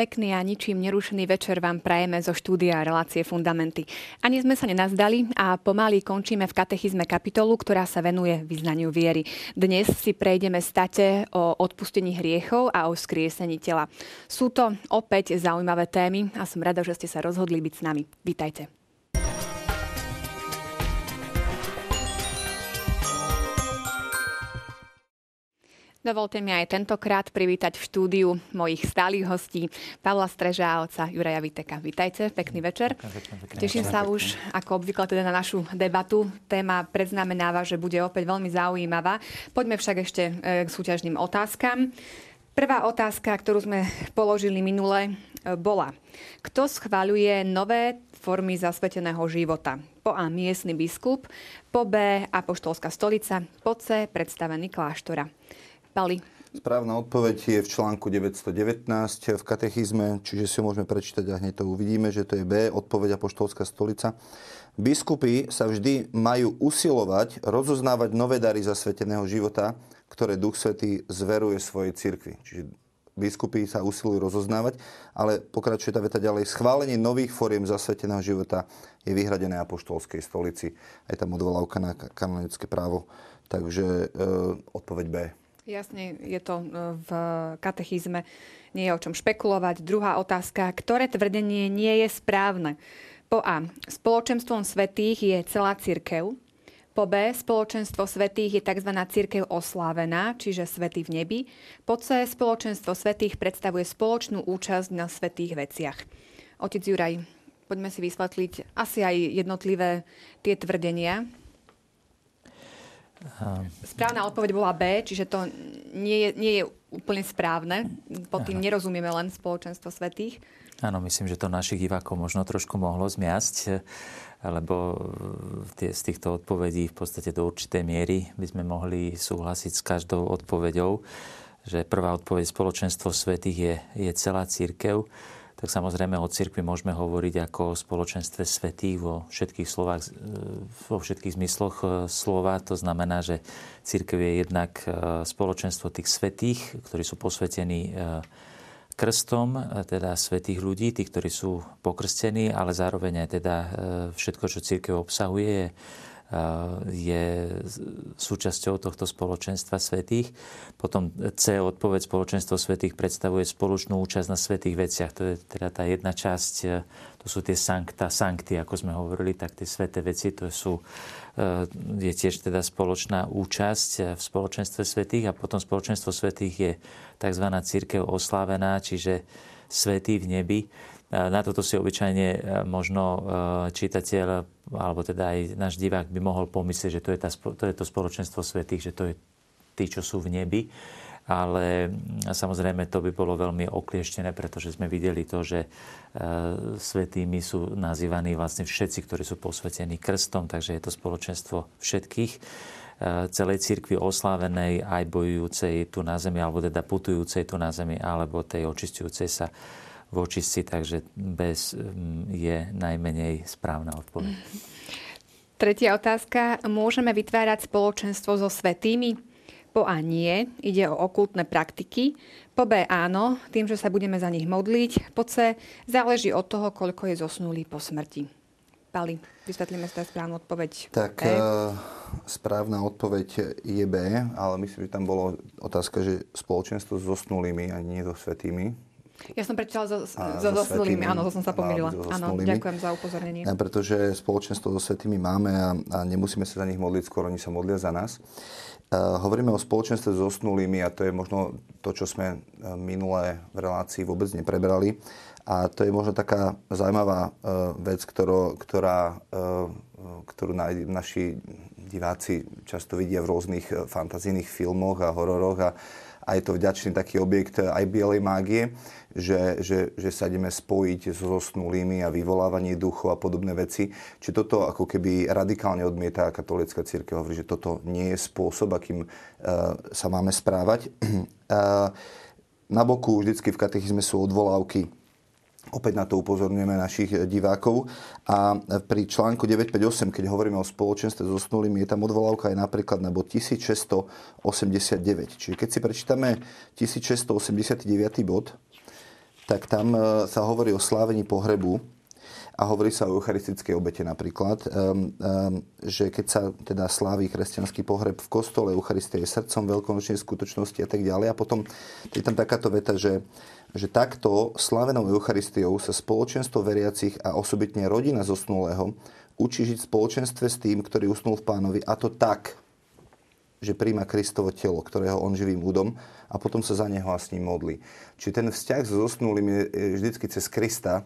Pekný a ničím nerušený večer vám prajeme zo štúdia Relácie Fundamenty. Ani sme sa nenazdali a pomaly končíme v katechizme kapitolu, ktorá sa venuje vyznaniu viery. Dnes si prejdeme state o odpustení hriechov a o skriesení tela. Sú to opäť zaujímavé témy a som rada, že ste sa rozhodli byť s nami. Vítajte. Dovolte mi aj tentokrát privítať v štúdiu mojich stálych hostí Pavla Streža a oca Juraja Viteka. Vítajte, pekný večer. Teším sa už, ako obvykle teda na našu debatu. Téma predznamenáva, že bude opäť veľmi zaujímavá. Poďme však ešte e, k súťažným otázkam. Prvá otázka, ktorú sme položili minule, e, bola, kto schváľuje nové formy zasveteného života? Po A miestny biskup, po B apoštolská stolica, po C predstavený kláštora. Pali. Správna odpoveď je v článku 919 v katechizme, čiže si ho môžeme prečítať a hneď to uvidíme, že to je B, odpoveď Apoštolská stolica. Biskupy sa vždy majú usilovať rozoznávať nové dary zasveteného života, ktoré Duch Svetý zveruje svojej cirkvi. Čiže biskupy sa usilujú rozoznávať, ale pokračuje tá veta ďalej. Schválenie nových fóriem zasveteného života je vyhradené apoštolskej stolici. Aj tam odvolávka na kanonické právo. Takže e, odpoveď B. Jasne, je to e, v katechizme, nie je o čom špekulovať. Druhá otázka, ktoré tvrdenie nie je správne? Po A. Spoločenstvom svetých je celá církev. Po B. Spoločenstvo svetých je tzv. církev oslávená, čiže svety v nebi. Po C. Spoločenstvo svetých predstavuje spoločnú účasť na svetých veciach. Otec Juraj, poďme si vysvetliť asi aj jednotlivé tie tvrdenia. Správna odpoveď bola B, čiže to nie je, nie je úplne správne. Pod tým nerozumieme len spoločenstvo svetých. Áno, myslím, že to našich divákov možno trošku mohlo zmiasť, lebo tie, z týchto odpovedí v podstate do určitej miery by sme mohli súhlasiť s každou odpoveďou, že prvá odpoveď spoločenstvo svetých je, je celá církev tak samozrejme o cirkvi môžeme hovoriť ako o spoločenstve svetých vo všetkých, slovách, vo všetkých zmysloch e, slova. To znamená, že církev je jednak e, spoločenstvo tých svetých, ktorí sú posvetení e, krstom, teda svetých ľudí, tí, ktorí sú pokrstení, ale zároveň aj teda všetko, čo církev obsahuje, je súčasťou tohto spoločenstva svetých. Potom C, odpoveď spoločenstvo svetých predstavuje spoločnú účasť na svetých veciach. To je teda tá jedna časť, e, to sú tie sankta, sankty, ako sme hovorili, tak tie sveté veci, to sú, e, je tiež teda spoločná účasť v spoločenstve svetých a potom spoločenstvo svetých je tzv. církev oslávená, čiže svetý v nebi. Na toto si obyčajne možno čitateľ, alebo teda aj náš divák by mohol pomyslieť, že to je, tá, to, je to spoločenstvo svetých, že to je tí, čo sú v nebi. Ale samozrejme to by bolo veľmi oklieštené, pretože sme videli to, že e, svetými sú nazývaní vlastne všetci, ktorí sú posvetení krstom, takže je to spoločenstvo všetkých celej cirkvi oslávenej, aj bojujúcej tu na zemi, alebo teda putujúcej tu na zemi, alebo tej očistujúcej sa v očistci, takže bez mm, je najmenej správna odpoveď. Tretia otázka. Môžeme vytvárať spoločenstvo so svetými? Po A nie, ide o okultné praktiky. Po B áno, tým, že sa budeme za nich modliť. Po C záleží od toho, koľko je zosnulý po smrti. Pali, vysvetlíme si správnu odpoveď. Tak e. správna odpoveď je B, ale myslím, že tam bolo otázka, že spoločenstvo s zosnulými a nie so svetými. Ja som prečítala so, so, so svetými, áno, to som sa pomýlila. Áno, ďakujem za upozornenie. Pretože spoločenstvo so svetými máme a, a nemusíme sa za nich modliť, skôr oni sa modlia za nás. Uh, hovoríme o spoločenstve s osnulými a to je možno to, čo sme e, minulé v relácii vôbec neprebrali. A to je možno taká zaujímavá uh, vec, ktorú, ktorá, uh, ktorú naši diváci často vidia v rôznych fantazijných filmoch a hororoch a, a je to vďačný taký objekt aj bielej mágie, že, že, že sa ideme spojiť so zosnulými a vyvolávanie duchov a podobné veci. Či toto ako keby radikálne odmieta katolická církev, hovorí, že toto nie je spôsob, akým uh, sa máme správať. Uh, na boku vždycky v katechizme sú odvolávky Opäť na to upozorňujeme našich divákov. A pri článku 958, keď hovoríme o spoločenstve so snulými, je tam odvolávka aj napríklad na bod 1689. Čiže keď si prečítame 1689 bod, tak tam sa hovorí o slávení pohrebu a hovorí sa o eucharistickej obete napríklad, um, um, že keď sa teda sláví kresťanský pohreb v kostole, Eucharistia je srdcom veľkonočnej skutočnosti a tak ďalej. A potom je tam takáto veta, že, že takto slavenou Eucharistiou sa spoločenstvo veriacich a osobitne rodina zosnulého učí žiť v spoločenstve s tým, ktorý usnul v pánovi a to tak, že príjma Kristovo telo, ktorého on živým údom a potom sa za neho a s ním modlí. Čiže ten vzťah so zosnulým je vždycky cez Krista,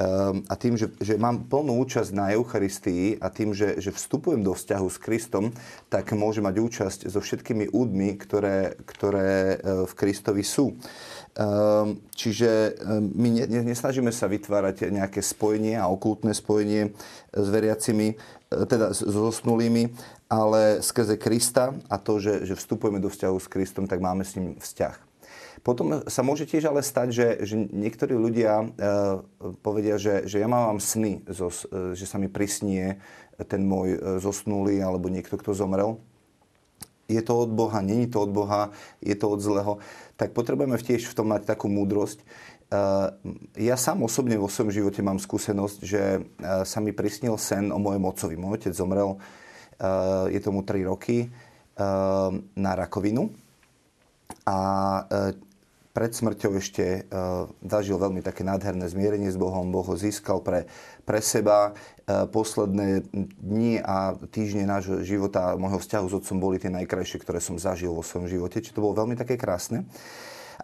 Ehm, a tým, že, že mám plnú účasť na Eucharistii a tým, že, že vstupujem do vzťahu s Kristom, tak môžem mať účasť so všetkými údmi, ktoré, ktoré e, v Kristovi sú. Ehm, čiže ehm, my nesnažíme sa vytvárať nejaké spojenie a okultné spojenie s veriacimi, e, teda s zosnulými, ale skrze Krista a to, že, že vstupujeme do vzťahu s Kristom, tak máme s ním vzťah. Potom sa môže tiež ale stať, že, že niektorí ľudia e, povedia, že, že ja mám sny, zo, e, že sa mi prisnie ten môj e, zosnulý alebo niekto, kto zomrel. Je to od Boha, není to od Boha, je to od zlého. Tak potrebujeme tiež v tom mať takú múdrosť. E, ja sám osobne vo svojom živote mám skúsenosť, že e, sa mi prisnil sen o mojom otcovi. Môj otec zomrel, je tomu 3 roky, na rakovinu. A pred smrťou ešte zažil veľmi také nádherné zmierenie s Bohom. Boh ho získal pre, pre seba. Posledné dni a týždne nášho života, môjho vzťahu s otcom boli tie najkrajšie, ktoré som zažil vo svojom živote. Čiže to bolo veľmi také krásne.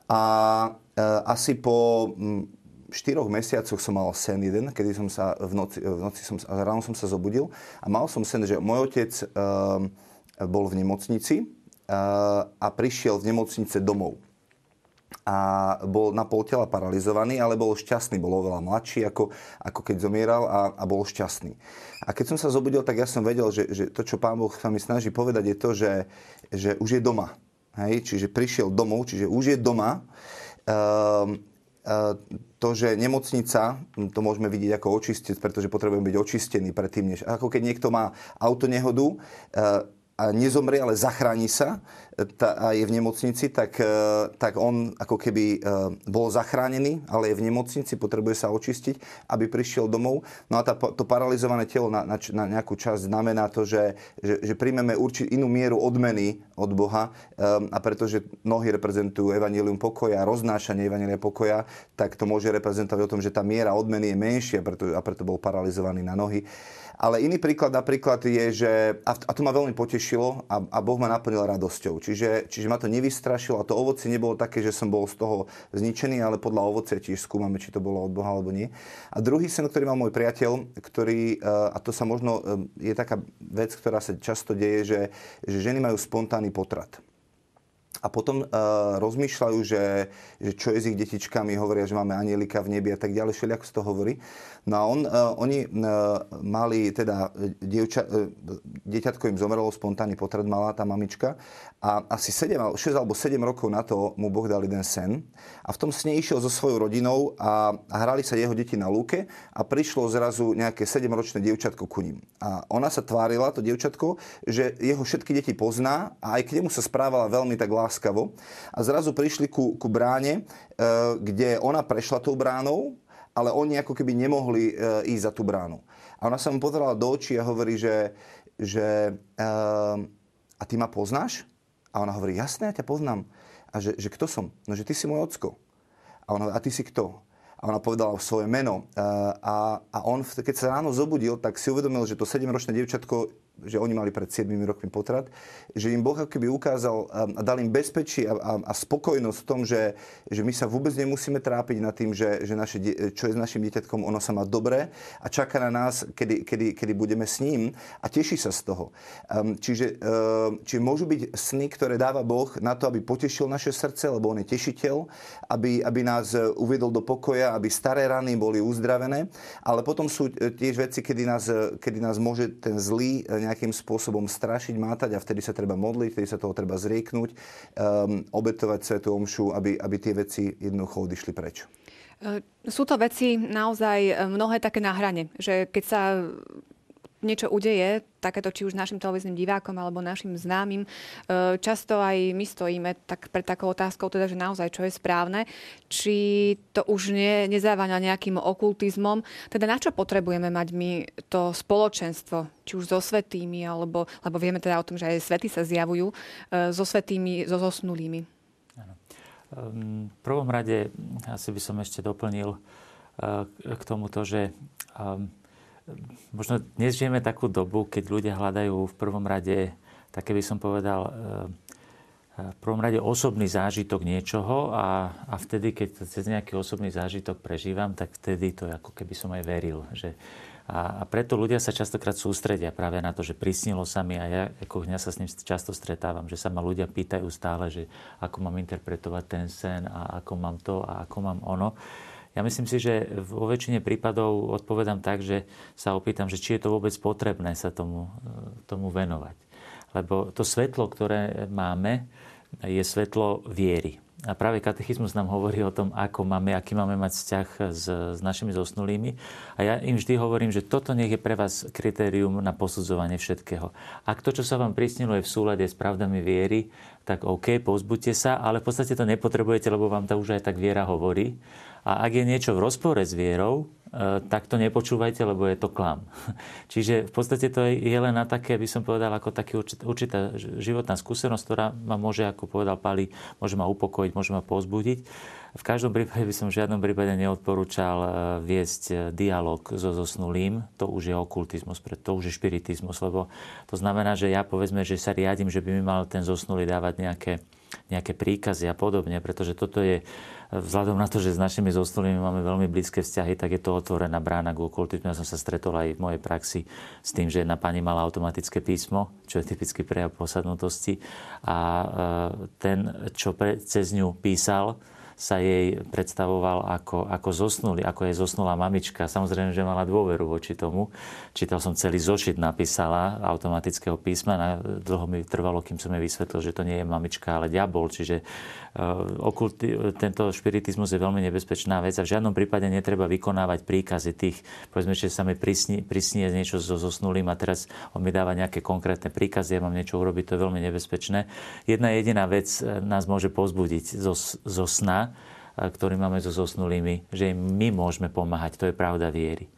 A asi po m, štyroch mesiacoch som mal sen jeden, kedy som sa v noci, v noci som, ráno som sa zobudil a mal som sen, že môj otec uh, bol v nemocnici uh, a prišiel z nemocnice domov a bol na pol tela paralizovaný, ale bol šťastný, bol oveľa mladší, ako, ako keď zomieral a, a bol šťastný. A keď som sa zobudil, tak ja som vedel, že, že to, čo Pán Boh sa mi snaží povedať, je to, že, že už je doma. Hej? Čiže prišiel domov, čiže už je doma. Um, to, že nemocnica, to môžeme vidieť ako očistec, pretože potrebujeme byť očistení predtým, než... Ako keď niekto má autonehodu, a nezomrie, ale zachráni sa a je v nemocnici, tak, e, tak on ako keby e, bol zachránený, ale je v nemocnici, potrebuje sa očistiť, aby prišiel domov. No a tá, to paralizované telo na, na, na nejakú časť znamená to, že, že, že príjmeme určitú inú mieru odmeny od Boha e, a pretože nohy reprezentujú evanilium pokoja, roznášanie evanília pokoja, tak to môže reprezentovať o tom, že tá miera odmeny je menšia preto, a preto bol paralizovaný na nohy. Ale iný príklad napríklad je, že, a, to ma veľmi potešilo a, a Boh ma naplnil radosťou. Čiže, čiže ma to nevystrašilo a to ovocie nebolo také, že som bol z toho zničený, ale podľa ovocia tiež skúmame, či to bolo od Boha alebo nie. A druhý sen, ktorý mal môj priateľ, ktorý, e, a to sa možno, e, je taká vec, ktorá sa často deje, že, že ženy majú spontánny potrat a potom uh, rozmýšľajú, že, že čo je s ich detičkami, hovoria, že máme anielika v nebi a tak ďalej, všelijako sa to hovorí. No a on, uh, oni uh, mali teda, dievča, uh, dieťatko im zomrelo, spontánny potred mala tá mamička a asi 7, 6 alebo 7 rokov na to mu Boh dal jeden sen a v tom sne išiel so svojou rodinou a, a hrali sa jeho deti na lúke a prišlo zrazu nejaké 7-ročné dievčatko ku ním. A ona sa tvárila, to dievčatko, že jeho všetky deti pozná a aj k nemu sa správala veľmi tak láskavo. A zrazu prišli ku, ku bráne, e, kde ona prešla tou bránou, ale oni ako keby nemohli e, ísť za tú bránu. A ona sa mu pozerala do očí a hovorí, že, že e, a ty ma poznáš? A ona hovorí, jasné, ja ťa poznám. A že, že kto som? No, že ty si môj ocko. A ona hovorí, a ty si kto? A ona povedala svoje meno. A, a on, keď sa ráno zobudil, tak si uvedomil, že to 7-ročné dievčatko že oni mali pred 7 rokmi potrat, že im Boh keby ukázal a dal im bezpečie a, a, a spokojnosť v tom, že, že my sa vôbec nemusíme trápiť nad tým, že, že naše, čo je s našim dieťatkom, ono sa má dobre a čaká na nás, kedy, kedy, kedy budeme s ním a teší sa z toho. Um, čiže, um, čiže môžu byť sny, ktoré dáva Boh na to, aby potešil naše srdce, lebo on je tešiteľ, aby, aby nás uviedol do pokoja, aby staré rany boli uzdravené, ale potom sú e, tiež veci, kedy nás, kedy nás môže ten zlý e, nejakým spôsobom strašiť, mátať a vtedy sa treba modliť, vtedy sa toho treba zrieknúť, um, obetovať Svetu Omšu, aby, aby tie veci jednoducho odišli preč. E, sú to veci naozaj e, mnohé také na hrane, že keď sa niečo udeje, takéto či už našim televíznym divákom alebo našim známym, e, často aj my stojíme tak pred takou otázkou, teda, že naozaj čo je správne, či to už nie, nezávaňa nejakým okultizmom. Teda na čo potrebujeme mať my to spoločenstvo, či už so svetými, alebo, lebo vieme teda o tom, že aj svety sa zjavujú, e, so svetými, so zosnulými. Ehm, v prvom rade asi by som ešte doplnil k tomuto, že ehm, možno dnes žijeme takú dobu, keď ľudia hľadajú v prvom rade, také by som povedal, eh, eh, v prvom rade osobný zážitok niečoho a, a vtedy, keď cez nejaký osobný zážitok prežívam, tak vtedy to ako keby som aj veril. Že, a, a preto ľudia sa častokrát sústredia práve na to, že prisnilo sa mi a ja ako dňa sa s ním často stretávam, že sa ma ľudia pýtajú stále, že ako mám interpretovať ten sen a ako mám to a ako mám ono. Ja myslím si, že vo väčšine prípadov odpovedám tak, že sa opýtam, že či je to vôbec potrebné sa tomu, e, tomu venovať. Lebo to svetlo, ktoré máme, je svetlo viery. A práve katechizmus nám hovorí o tom, ako máme, aký máme mať vzťah s, s našimi zosnulými. A ja im vždy hovorím, že toto nech je pre vás kritérium na posudzovanie všetkého. Ak to, čo sa vám prisnilo, je v súlade s pravdami viery, tak OK, pozbuďte sa, ale v podstate to nepotrebujete, lebo vám to už aj tak viera hovorí. A ak je niečo v rozpore s vierou, e, tak to nepočúvajte, lebo je to klam. Čiže v podstate to je len na také, by som povedal, ako taký určitá životná skúsenosť, ktorá ma môže, ako povedal Pali, môže ma upokojiť, môže ma pozbudiť. V každom prípade by som v žiadnom prípade neodporúčal e, viesť e, dialog so zosnulým. To už je okultizmus, to už je špiritizmus, lebo to znamená, že ja povedzme, že sa riadím, že by mi mal ten zosnulý dávať nejaké, nejaké príkazy a podobne, pretože toto je vzhľadom na to, že s našimi zosnulými máme veľmi blízke vzťahy, tak je to otvorená brána k okultizmu. Ja som sa stretol aj v mojej praxi s tým, že jedna pani mala automatické písmo, čo je typický prejav posadnutosti a e, ten, čo pre, cez ňu písal, sa jej predstavoval ako, ako zosnulý, ako je zosnulá mamička. Samozrejme, že mala dôveru voči tomu. Čítal som celý zošit, napísala automatického písma. Dlho mi trvalo, kým som jej vysvetlil, že to nie je mamička, ale diabol. Čiže uh, okulti, tento špiritizmus je veľmi nebezpečná vec a v žiadnom prípade netreba vykonávať príkazy tých, povedzme, že sa mi prisnie, niečo so zosnulým a teraz on mi dáva nejaké konkrétne príkazy, ja mám niečo urobiť, to je veľmi nebezpečné. Jedna jediná vec eh, nás môže pozbudiť zo, zo sna, ktorý máme so zosnulými, že im my môžeme pomáhať. To je pravda viery.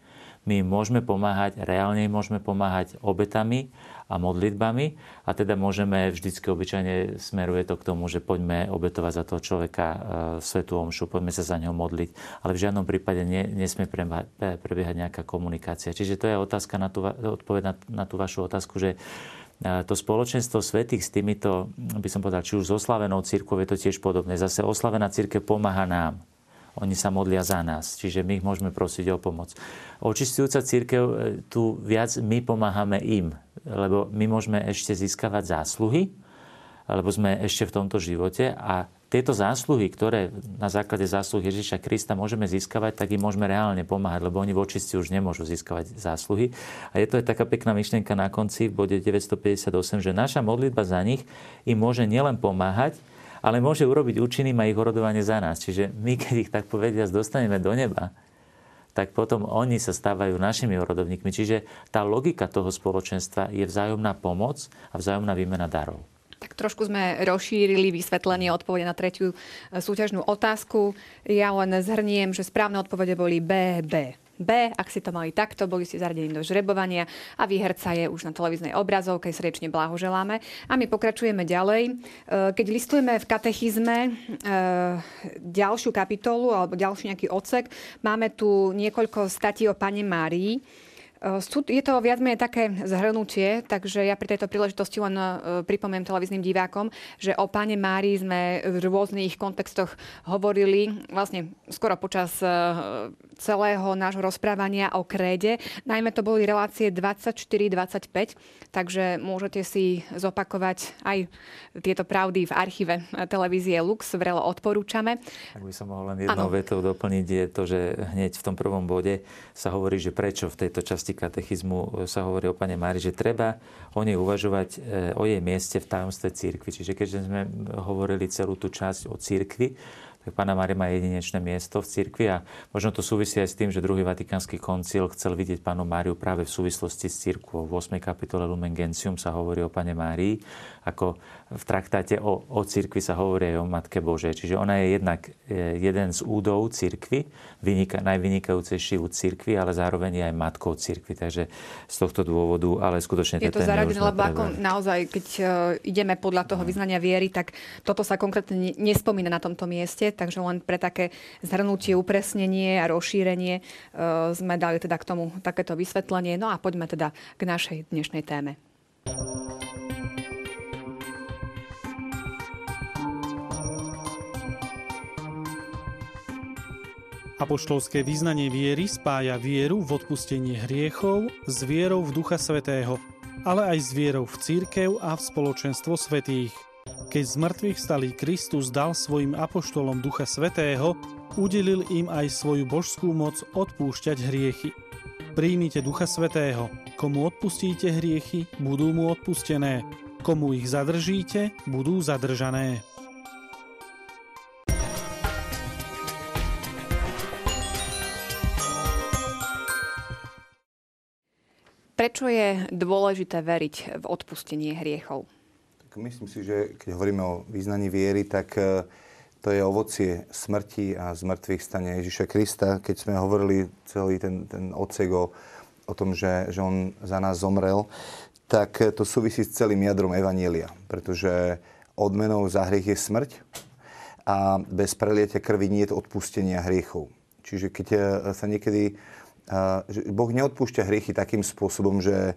My môžeme pomáhať, reálne môžeme pomáhať obetami a modlitbami a teda môžeme vždycky obyčajne smeruje to k tomu, že poďme obetovať za toho človeka e, svetu omšu, poďme sa za neho modliť, ale v žiadnom prípade nie, nesmie prebiehať nejaká komunikácia. Čiže to je otázka na tú, odpoveď na, na tú vašu otázku, že to spoločenstvo svetých s týmito, by som povedal, či už s oslavenou církvou je to tiež podobné. Zase oslavená církev pomáha nám. Oni sa modlia za nás, čiže my ich môžeme prosiť o pomoc. Očistujúca církev, e, tu viac my pomáhame im, lebo my môžeme ešte získavať zásluhy, lebo sme ešte v tomto živote a tieto zásluhy, ktoré na základe zásluh Ježiša Krista môžeme získavať, tak im môžeme reálne pomáhať, lebo oni v očistí už nemôžu získavať zásluhy. A je to aj taká pekná myšlienka na konci v bode 958, že naša modlitba za nich im môže nielen pomáhať, ale môže urobiť účinným aj ich orodovanie za nás. Čiže my, keď ich tak povediať dostaneme do neba, tak potom oni sa stávajú našimi orodovníkmi. Čiže tá logika toho spoločenstva je vzájomná pomoc a vzájomná výmena darov. Tak trošku sme rozšírili vysvetlenie odpovede na tretiu e, súťažnú otázku. Ja len zhrniem, že správne odpovede boli B, B. B, ak si to mali takto, boli ste zaradení do žrebovania a výherca je už na televíznej obrazovke, srdečne blahoželáme. A my pokračujeme ďalej. E, keď listujeme v katechizme e, ďalšiu kapitolu alebo ďalší nejaký odsek, máme tu niekoľko statí o Pane Márii. Je to viac menej také zhrnutie, takže ja pri tejto príležitosti len pripomiem televíznym divákom, že o páne Márii sme v rôznych kontextoch hovorili vlastne skoro počas celého nášho rozprávania o kréde. Najmä to boli relácie 24-25, takže môžete si zopakovať aj tieto pravdy v archíve televízie Lux. Vrelo odporúčame. Ak by som mohol len jednou ano. vetou doplniť, je to, že hneď v tom prvom bode sa hovorí, že prečo v tejto časti časti katechizmu sa hovorí o pane Mári, že treba o nej uvažovať e, o jej mieste v tajomstve církvy. Čiže keďže sme hovorili celú tú časť o církvi, tak Pána Mária má jedinečné miesto v cirkvi a možno to súvisí aj s tým, že druhý Vatikánsky koncil chcel vidieť Pánu Máriu práve v súvislosti s cirkvou. V 8. kapitole Lumen Gentium sa hovorí o Pane Márii, ako v traktáte o, o cirkvi sa hovorí aj o Matke Božej. Čiže ona je jednak e, jeden z údov cirkvi, vynika, najvynikajúcejší úd cirkvi, ale zároveň je aj matkou cirkvi. Takže z tohto dôvodu, ale skutočne je to zaradené, lebo ako naozaj, keď e, ideme podľa toho vyznania viery, tak toto sa konkrétne nespomína na tomto mieste, takže len pre také zhrnutie, upresnenie a rozšírenie e, sme dali teda k tomu takéto vysvetlenie. No a poďme teda k našej dnešnej téme. Apoštolské význanie viery spája vieru v odpustenie hriechov s vierou v Ducha Svetého, ale aj s vierou v církev a v spoločenstvo svetých. Keď z mŕtvych stalý Kristus dal svojim apoštolom Ducha Svetého, udelil im aj svoju božskú moc odpúšťať hriechy. Príjmite Ducha Svetého. Komu odpustíte hriechy, budú mu odpustené. Komu ich zadržíte, budú zadržané. Prečo je dôležité veriť v odpustenie hriechov? Tak myslím si, že keď hovoríme o význaní viery, tak e, to je ovocie smrti a zmrtvých stania Ježiša Krista. Keď sme hovorili celý ten, ten odsek o, o tom, že, že on za nás zomrel, tak to súvisí s celým jadrom Evanielia. Pretože odmenou za hriech je smrť a bez prelietia krvi nie je odpustenia hriechov. Čiže keď e, sa niekedy Boh neodpúšťa hriechy takým spôsobom, že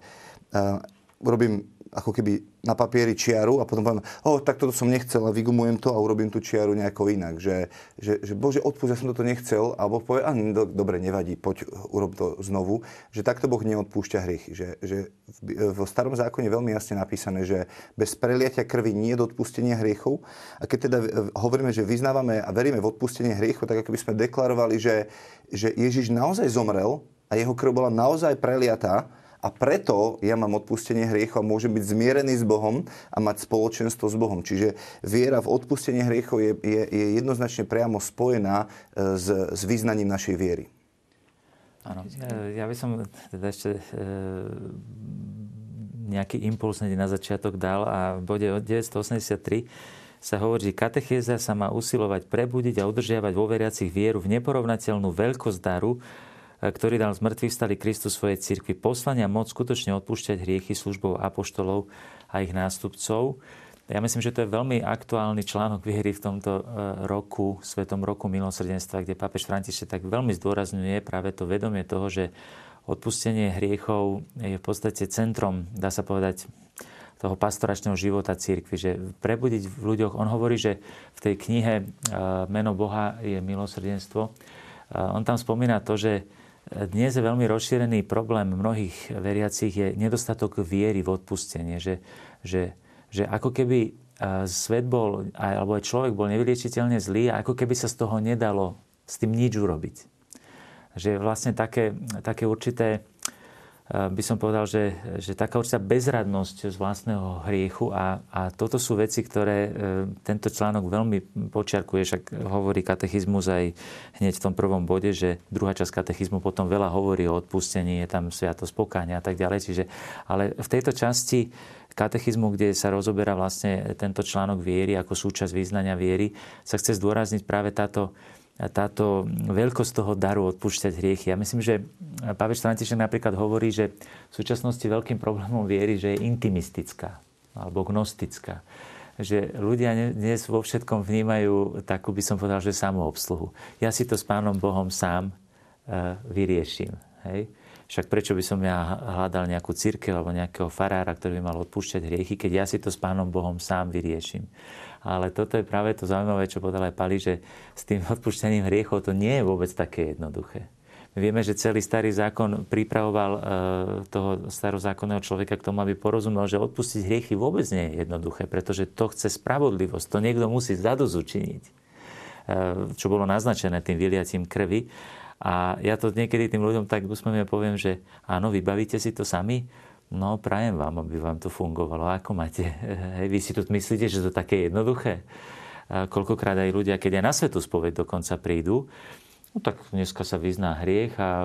urobím ako keby na papieri čiaru a potom poviem, oh, tak toto som nechcel a vygumujem to a urobím tú čiaru nejako inak. Že, že, že Bože, odpúšť, ja som toto nechcel. A Boh povie, a do, dobre, nevadí, poď, urob to znovu. Že takto Boh neodpúšťa hriechy. Že, že v, v starom zákone je veľmi jasne napísané, že bez preliatia krvi nie je odpustenia hriechov. A keď teda hovoríme, že vyznávame a veríme v odpustenie hriechov, tak ako by sme deklarovali, že, že Ježiš naozaj zomrel a jeho krv bola naozaj preliatá, a preto ja mám odpustenie hriechov a môžem byť zmierený s Bohom a mať spoločenstvo s Bohom. Čiže viera v odpustenie hriechov je, je, je jednoznačne priamo spojená e, s, s význaním našej viery. Áno, ja by som teda ešte e, nejaký impuls na začiatok dal a v bode 983 sa hovorí, že katechéza sa má usilovať prebudiť a udržiavať vo veriacich vieru v neporovnateľnú veľkosť daru, ktorý dal z mŕtvych stali Kristus svojej cirkvi poslania moc skutočne odpúšťať hriechy službou apoštolov a ich nástupcov. Ja myslím, že to je veľmi aktuálny článok viery v tomto e, roku, Svetom roku milosrdenstva, kde pápež František tak veľmi zdôrazňuje práve to vedomie toho, že odpustenie hriechov je v podstate centrom, dá sa povedať, toho pastoračného života církvy, že prebudiť v ľuďoch, on hovorí, že v tej knihe e, Meno Boha je milosrdenstvo, on tam spomína to, že dnes je veľmi rozšírený problém mnohých veriacich je nedostatok viery v odpustenie. Že, že, že ako keby svet bol, alebo aj človek bol nevyliečiteľne zlý a ako keby sa z toho nedalo s tým nič urobiť. Že vlastne také, také určité by som povedal, že, že taká určitá bezradnosť z vlastného hriechu a, a toto sú veci, ktoré e, tento článok veľmi počiarkuje, však hovorí katechizmus aj hneď v tom prvom bode, že druhá časť katechizmu potom veľa hovorí o odpustení, je tam sviatosť pokáňa a tak ďalej. Čiže, ale v tejto časti katechizmu, kde sa rozoberá vlastne tento článok viery ako súčasť význania viery, sa chce zdôrazniť práve táto táto veľkosť toho daru odpúšťať hriechy. Ja myslím, že Pavel František napríklad hovorí, že v súčasnosti veľkým problémom viery, že je intimistická alebo gnostická. Že ľudia dnes vo všetkom vnímajú takú, by som povedal, že samoobsluhu. Ja si to s Pánom Bohom sám e, vyrieším. Hej? Však prečo by som ja hľadal nejakú církev alebo nejakého farára, ktorý by mal odpúšťať hriechy, keď ja si to s Pánom Bohom sám vyrieším. Ale toto je práve to zaujímavé, čo povedal aj Pali, že s tým odpúšťaním hriechov to nie je vôbec také jednoduché. Vieme, že celý starý zákon pripravoval e, toho starozákonného človeka k tomu, aby porozumel, že odpustiť hriechy vôbec nie je jednoduché, pretože to chce spravodlivosť. To niekto musí zadozučiniť, e, čo bolo naznačené tým vyliatím krvi. A ja to niekedy tým ľuďom tak úsmevne poviem, že áno, vybavíte si to sami, No, prajem vám, aby vám to fungovalo. Ako máte? Hej, vy si tu myslíte, že to také jednoduché? koľkokrát aj ľudia, keď aj na svetu spoveď dokonca prídu, No tak dneska sa vyzná hriech a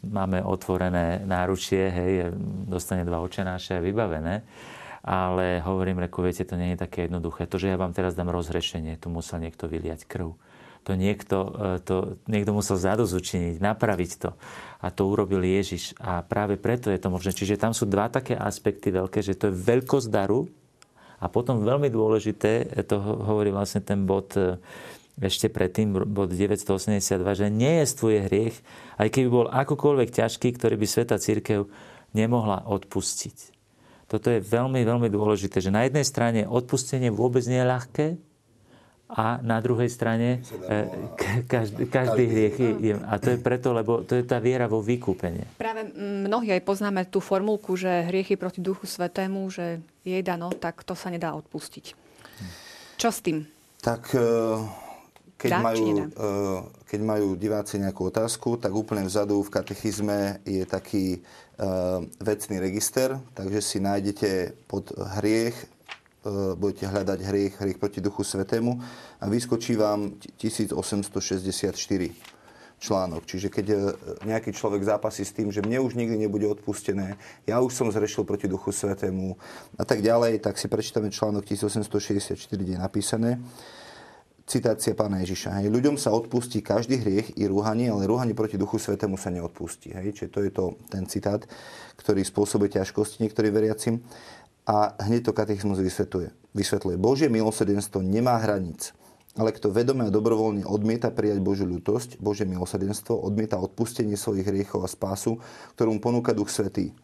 máme otvorené náručie, hej, dostane dva očenáše a vybavené. Ale hovorím, reku, viete, to nie je také jednoduché. To, že ja vám teraz dám rozhrešenie, tu musel niekto vyliať krv. To niekto, e, to niekto musel zadozučiniť, napraviť to. A to urobil Ježiš. A práve preto je to možné. Čiže tam sú dva také aspekty veľké, že to je veľkosť daru a potom veľmi dôležité, to hovorí vlastne ten bod e, ešte predtým, bod 982, že nejestvuje hriech, aj keby bol akokoľvek ťažký, ktorý by Sveta Církev nemohla odpustiť. Toto je veľmi, veľmi dôležité, že na jednej strane odpustenie vôbec nie je ľahké a na druhej strane e, každý, každý hriech je, a to je preto, lebo to je tá viera vo vykúpenie. Práve mnohí aj poznáme tú formulku, že hriechy proti Duchu Svetému, že je dano, tak to sa nedá odpustiť. Čo s tým? Tak e, keď, Dá, majú, uh, keď majú diváci nejakú otázku, tak úplne vzadu v katechizme je taký vecný register, takže si nájdete pod hriech, budete hľadať hriech, hriech proti Duchu Svetému a vyskočí vám 1864 článok. Čiže keď nejaký človek zápasí s tým, že mne už nikdy nebude odpustené, ja už som zrešil proti Duchu Svetému a tak ďalej, tak si prečítame článok 1864, kde je napísané citácia pána Ježiša. Hej. Ľuďom sa odpustí každý hriech i rúhanie, ale rúhanie proti Duchu Svetému sa neodpustí. Hej. Čiže to je to, ten citát, ktorý spôsobuje ťažkosti niektorým veriacim. A hneď to katechizmus vysvetľuje. vysvetľuje. Božie milosrdenstvo nemá hraníc. Ale kto vedome a dobrovoľne odmieta prijať Božiu ľutosť, Božie milosrdenstvo, odmieta odpustenie svojich hriechov a spásu, ktorú mu ponúka Duch Svetý.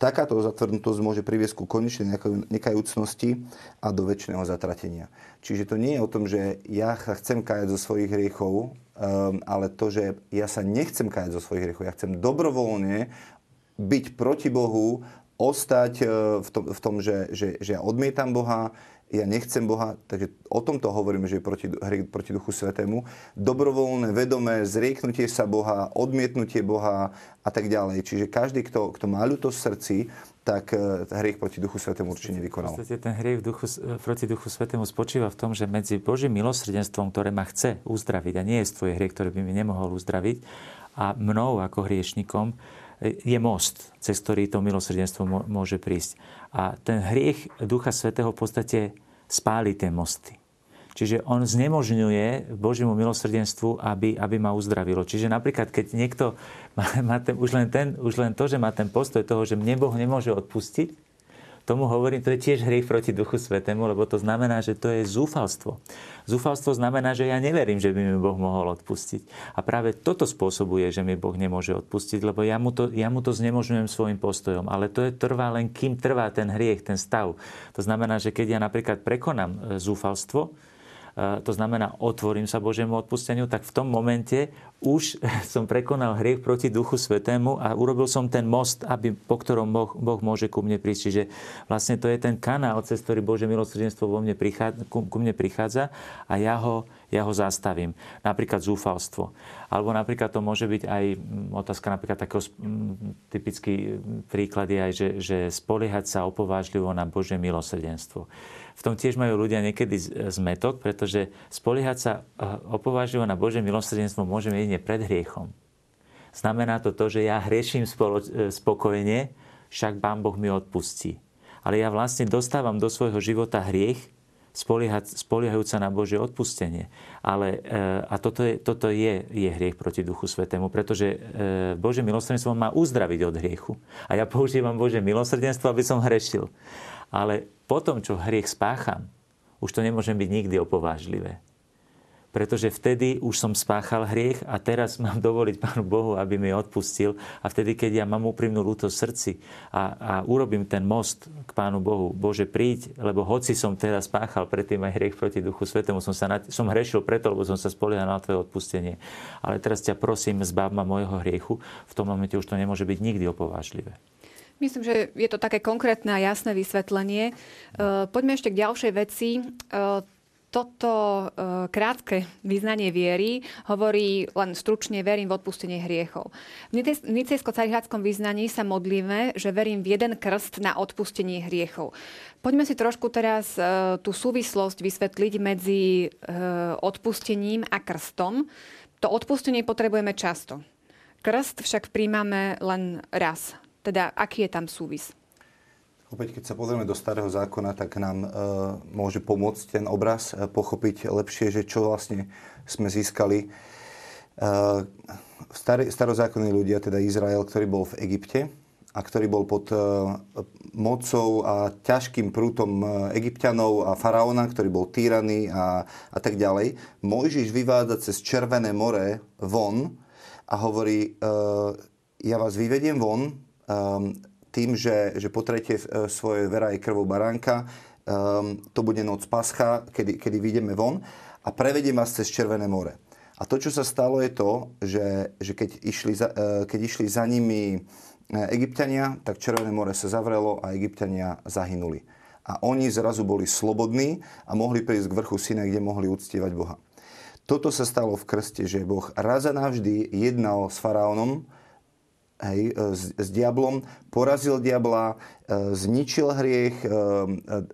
Takáto zatvrdnutosť môže priviesť ku konečnej nekajúcnosti a do väčšného zatratenia. Čiže to nie je o tom, že ja sa chcem kajať zo svojich hriechov, um, ale to, že ja sa nechcem kajať zo svojich hriechov. Ja chcem dobrovoľne byť proti Bohu, ostať uh, v tom, v tom že, že, že ja odmietam Boha, ja nechcem Boha, takže o tomto hovoríme, že je proti, proti Duchu Svetému. Dobrovoľné, vedomé, zrieknutie sa Boha, odmietnutie Boha a tak ďalej. Čiže každý, kto, kto má ľútosť v srdci, tak e, hriech proti Duchu Svetému určite nevykonal. V podstate ten hriech duchu, e, proti Duchu Svetému spočíva v tom, že medzi Božím milosrdenstvom, ktoré ma chce uzdraviť, a nie je tvoje hriech, ktorý by mi nemohol uzdraviť, a mnou ako hriešnikom, je most, cez ktorý to milosrdenstvo môže prísť. A ten hriech Ducha Svetého v podstate spáli tie mosty. Čiže on znemožňuje Božiemu milosrdenstvu, aby, aby ma uzdravilo. Čiže napríklad, keď niekto má, má ten, už, len ten, už len to, že má ten postoj toho, že mne Boh nemôže odpustiť, tomu hovorím, to je tiež hriech proti Duchu Svetému, lebo to znamená, že to je zúfalstvo. Zúfalstvo znamená, že ja neverím, že by mi Boh mohol odpustiť. A práve toto spôsobuje, že mi Boh nemôže odpustiť, lebo ja mu to, ja mu to znemožňujem svojim postojom. Ale to je trvá len, kým trvá ten hriech, ten stav. To znamená, že keď ja napríklad prekonám e, zúfalstvo, to znamená, otvorím sa Božiemu odpusteniu, tak v tom momente už som prekonal hriech proti Duchu Svetému a urobil som ten most, aby, po ktorom boh, boh môže ku mne prísť. Čiže vlastne to je ten kanál, cez ktorý Bože milosrdenstvo vo mne prichádza, ku, ku mne prichádza a ja ho, ja ho zastavím. Napríklad zúfalstvo. Alebo napríklad to môže byť aj otázka napríklad takého typický príklad je aj, že, že spoliehať sa opovážlivo na Bože milosrdenstvo v tom tiež majú ľudia niekedy zmetok, pretože spoliehať sa eh, opováživo na Bože milosrdenstvo môžeme jedine pred hriechom. Znamená to to, že ja hrieším spolo- eh, spokojne, však Pán Boh mi odpustí. Ale ja vlastne dostávam do svojho života hriech, spoliehajúc na Božie odpustenie. Ale, eh, a toto, je, toto je, je hriech proti Duchu Svetému, pretože Bože milosrdenstvo má uzdraviť od hriechu. A ja používam Bože milosrdenstvo, aby som hrešil. Ale potom, čo hriech spácham, už to nemôžem byť nikdy opovážlivé. Pretože vtedy už som spáchal hriech a teraz mám dovoliť Pánu Bohu, aby mi odpustil. A vtedy, keď ja mám úprimnú lútosť srdci a, a urobím ten most k Pánu Bohu, Bože, príď, lebo hoci som teraz spáchal predtým aj hriech proti Duchu Svetému, som, sa na, som hrešil preto, lebo som sa spoliehal na Tvoje odpustenie. Ale teraz ťa prosím, zbav ma môjho hriechu. V tom momente už to nemôže byť nikdy opovážlivé. Myslím, že je to také konkrétne a jasné vysvetlenie. E, poďme ešte k ďalšej veci. Toto e, krátke vyznanie viery hovorí len stručne verím v odpustenie hriechov. V nicejsko-carihátskom vyznaní sa modlíme, že verím v jeden krst na odpustenie hriechov. Poďme si trošku teraz e, tú súvislosť vysvetliť medzi e, odpustením a krstom. To odpustenie potrebujeme často. Krst však príjmame len raz. Teda aký je tam súvis? Opäť, keď sa pozrieme do starého zákona, tak nám e, môže pomôcť ten obraz e, pochopiť lepšie, že čo vlastne sme získali. E, starý, starozákonní ľudia, teda Izrael, ktorý bol v Egypte a ktorý bol pod e, mocou a ťažkým prútom e, egyptianov a faraóna, ktorý bol týraný a, a tak ďalej. Mojžiš vyvádza cez Červené more von a hovorí, e, ja vás vyvediem von, e, tým, že, že potrete e, svoje vera aj krvou baránka. Um, to bude noc pascha, kedy, kedy vyjdeme von a prevediem vás cez Červené more. A to, čo sa stalo, je to, že, že keď, išli za, uh, keď išli za nimi Egyptiania, tak Červené more sa zavrelo a Egyptiania zahynuli. A oni zrazu boli slobodní a mohli prísť k vrchu syna, kde mohli uctievať Boha. Toto sa stalo v krste, že Boh raz a navždy jednal s faraónom, hej, e, s, s diablom, porazil diabla, e, zničil hriech e,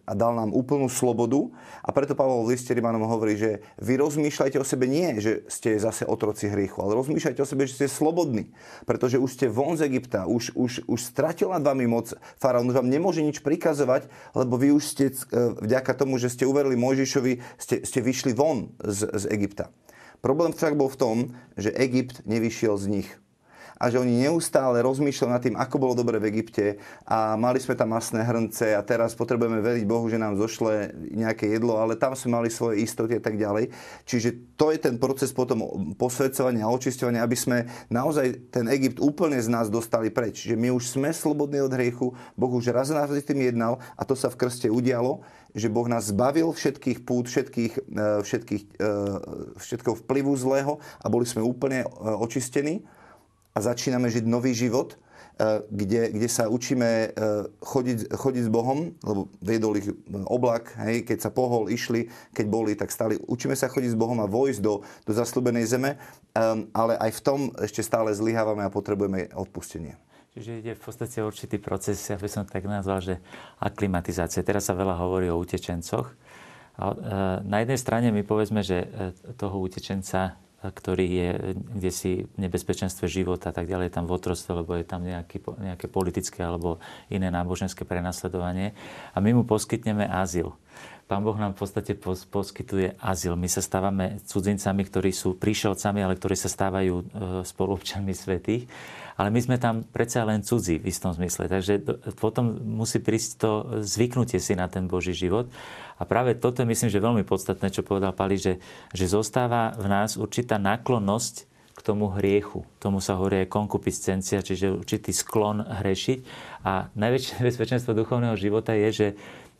a dal nám úplnú slobodu. A preto Pavol v liste Rimanom hovorí, že vy rozmýšľajte o sebe nie, že ste zase otroci hriechu, ale rozmýšľajte o sebe, že ste slobodní. Pretože už ste von z Egypta, už, už, už stratil nad vami moc faraón, už vám nemôže nič prikazovať, lebo vy už ste vďaka tomu, že ste uverili Mojžišovi, ste, ste vyšli von z, z Egypta. Problém však bol v tom, že Egypt nevyšiel z nich a že oni neustále rozmýšľali nad tým, ako bolo dobre v Egypte a mali sme tam masné hrnce a teraz potrebujeme veriť Bohu, že nám zošle nejaké jedlo, ale tam sme mali svoje istoty a tak ďalej. Čiže to je ten proces potom posvedcovania a očisťovania, aby sme naozaj ten Egypt úplne z nás dostali preč. Že my už sme slobodní od hriechu, Boh už raz nás tým jednal a to sa v krste udialo že Boh nás zbavil všetkých pút, všetkých, e, všetkých, e, všetkého vplyvu zlého a boli sme úplne e, očistení a začíname žiť nový život, e, kde, kde sa učíme e, chodiť, chodiť s Bohom, lebo viedol ich oblak, hej, keď sa pohol, išli, keď boli, tak stali. Učíme sa chodiť s Bohom a vojsť do, do zaslúbenej zeme, ale aj v tom ešte stále zlyhávame a potrebujeme odpustenie. Čiže ide v podstate určitý proces, ja by som tak nazval, že aklimatizácia. Teraz sa veľa hovorí o utečencoch. A na jednej strane my povedzme, že toho utečenca ktorý je kde si v nebezpečenstve života a tak ďalej, tam v otrostve, lebo je tam nejaký, nejaké politické alebo iné náboženské prenasledovanie. A my mu poskytneme azyl. Pán Boh nám v podstate poskytuje azyl. My sa stávame cudzincami, ktorí sú príšelcami, ale ktorí sa stávajú e, spoluobčanmi svetých. Ale my sme tam predsa len cudzí v istom zmysle. Takže potom musí prísť to zvyknutie si na ten Boží život. A práve toto je myslím, že veľmi podstatné, čo povedal Pali, že, že zostáva v nás určitá náklonnosť k tomu hriechu. Tomu sa hovorí konkupiscencia, čiže určitý sklon hrešiť. A najväčšie bezpečenstvo duchovného života je, že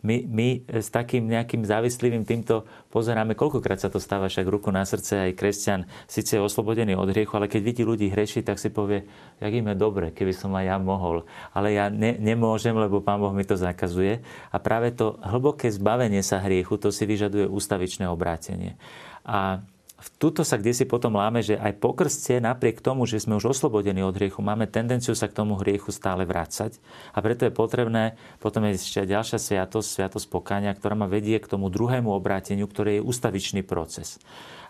my, my s takým nejakým závislivým týmto pozeráme, koľkokrát sa to stáva, však ruku na srdce aj kresťan síce je oslobodený od hriechu, ale keď vidí ľudí hrešiť, tak si povie, jak im je dobre, keby som aj ja mohol. Ale ja ne, nemôžem, lebo Pán Boh mi to zakazuje. A práve to hlboké zbavenie sa hriechu, to si vyžaduje ústavičné obrátenie. A tuto sa kde si potom láme, že aj po krste, napriek tomu, že sme už oslobodení od hriechu, máme tendenciu sa k tomu hriechu stále vrácať. A preto je potrebné, potom je ešte ďalšia sviatosť, sviatosť pokáňa, ktorá ma vedie k tomu druhému obráteniu, ktoré je ustavičný proces.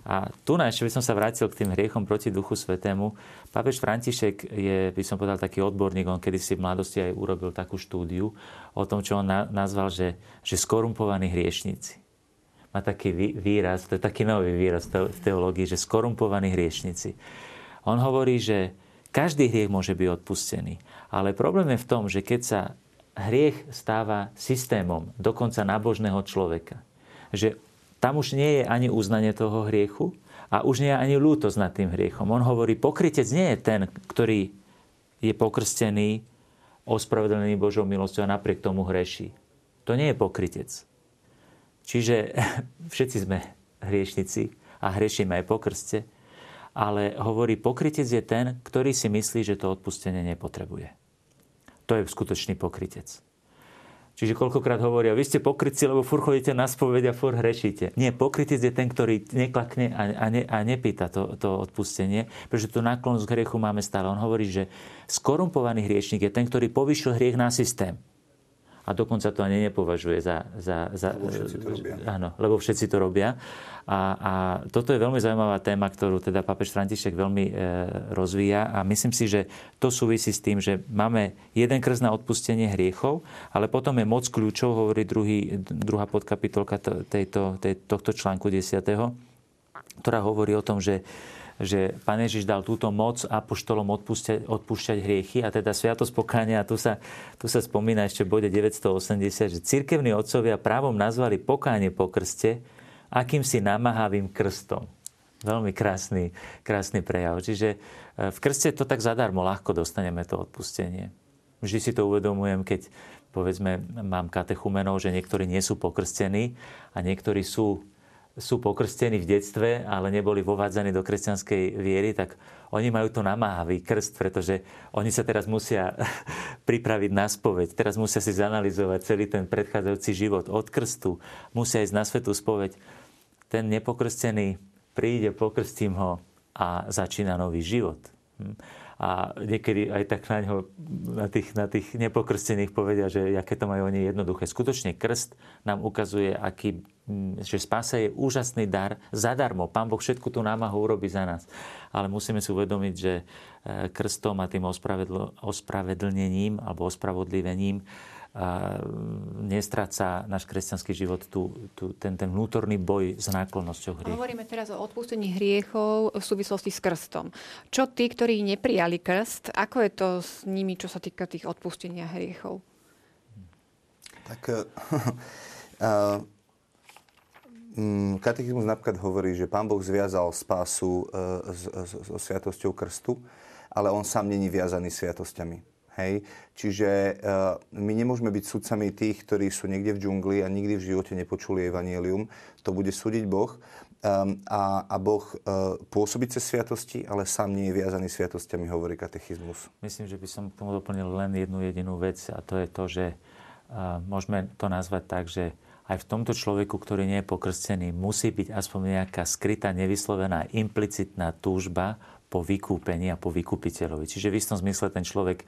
A tu na ešte by som sa vrátil k tým hriechom proti Duchu Svetému. Pápež František je, by som povedal, taký odborník, on kedysi v mladosti aj urobil takú štúdiu o tom, čo on nazval, že, že skorumpovaní hriešnici má taký výraz, to je taký nový výraz v teológii, že skorumpovaní hriešnici. On hovorí, že každý hriech môže byť odpustený. Ale problém je v tom, že keď sa hriech stáva systémom dokonca nábožného človeka, že tam už nie je ani uznanie toho hriechu a už nie je ani lútosť nad tým hriechom. On hovorí, pokrytec nie je ten, ktorý je pokrstený, ospravedlnený Božou milosťou a napriek tomu hreší. To nie je pokrytec. Čiže všetci sme hriešnici a hrešíme aj po krste, ale hovorí, pokrytec je ten, ktorý si myslí, že to odpustenie nepotrebuje. To je skutočný pokrytec. Čiže koľkokrát hovoria, vy ste pokrytci, lebo fur chodíte na spoveď a fur hrešíte. Nie, pokrytec je ten, ktorý neklakne a, a, ne, a nepýta to, to odpustenie, pretože tú náklonnosť k hriechu máme stále. On hovorí, že skorumpovaný hriešnik je ten, ktorý povyšil hriech na systém a dokonca to ani nepovažuje za... za, za lebo všetci to robia. Áno, lebo všetci to robia. A, a toto je veľmi zaujímavá téma, ktorú teda papež František veľmi e, rozvíja a myslím si, že to súvisí s tým, že máme jeden krst na odpustenie hriechov, ale potom je moc kľúčov, hovorí druhý, druhá podkapitolka tejto, tej, tohto článku 10., ktorá hovorí o tom, že že Pán Ježiš dal túto moc apoštolom odpúšťať, odpúšťať hriechy a teda sviatosť pokáňa, a tu sa, tu sa spomína ešte v bode 980, že cirkevní otcovia právom nazvali pokánie po krste akýmsi namáhavým krstom. Veľmi krásny, krásny prejav. Čiže e, v krste to tak zadarmo ľahko dostaneme to odpustenie. Vždy si to uvedomujem, keď povedzme mám katechumenov, že niektorí nie sú pokrstení a niektorí sú sú pokrstení v detstve, ale neboli vovádzaní do kresťanskej viery, tak oni majú to namáhavý krst, pretože oni sa teraz musia pripraviť na spoveď, teraz musia si zanalizovať celý ten predchádzajúci život od krstu, musia ísť na svetú spoveď. Ten nepokrstený príde, pokrstím ho a začína nový život. A niekedy aj tak na, ňo, na, tých, na tých nepokrstených povedia, že aké to majú oni jednoduché. Skutočne krst nám ukazuje, aký, že spása je úžasný dar zadarmo. Pán Boh všetku tú námahu urobí za nás. Ale musíme si uvedomiť, že e, krstom a tým ospravedlnením alebo ospravodlivením nestráca náš kresťanský život tu, tu, ten, ten vnútorný boj s náklonnosťou hriechu. Hovoríme teraz o odpustení hriechov v súvislosti s krstom. Čo tí, ktorí neprijali krst, ako je to s nimi, čo sa týka tých odpustenia hriechov? Tak uh, katechizmus napríklad hovorí, že pán Boh zviazal spásu uh, so sviatosťou krstu, ale on sám není viazaný sviatosťami. Hej? Čiže uh, my nemôžeme byť sudcami tých, ktorí sú niekde v džungli a nikdy v živote nepočuli evanílium. To bude súdiť Boh. Um, a, a Boh uh, pôsobí cez sviatosti, ale sám nie je viazaný sviatosťami, hovorí katechizmus. Myslím, že by som k tomu doplnil len jednu jedinú vec a to je to, že uh, môžeme to nazvať tak, že aj v tomto človeku, ktorý nie je pokrstený, musí byť aspoň nejaká skrytá, nevyslovená, implicitná túžba po vykúpení a po vykupiteľovi. Čiže v istom zmysle ten človek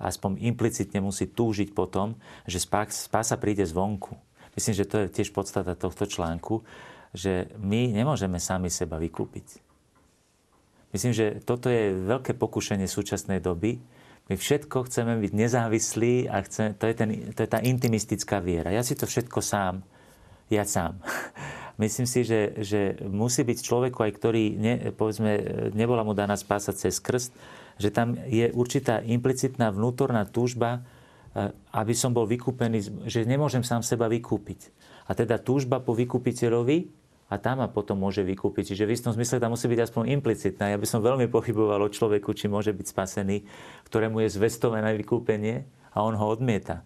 aspoň implicitne musí túžiť po tom, že spása príde zvonku. Myslím, že to je tiež podstata tohto článku, že my nemôžeme sami seba vykúpiť. Myslím, že toto je veľké pokušenie súčasnej doby. My všetko chceme byť nezávislí a chceme, to, je ten, to je tá intimistická viera. Ja si to všetko sám, ja sám. Myslím si, že, že musí byť človeku, aj ktorý, ne, povedzme, nebola mu daná spásať cez krst, že tam je určitá implicitná vnútorná túžba, e, aby som bol vykúpený, že nemôžem sám seba vykúpiť. A teda túžba po vykúpiteľovi a tam ma potom môže vykúpiť. Čiže v istom zmysle tam musí byť aspoň implicitná. Ja by som veľmi pochyboval o človeku, či môže byť spasený, ktorému je zvestované vykúpenie a on ho odmieta.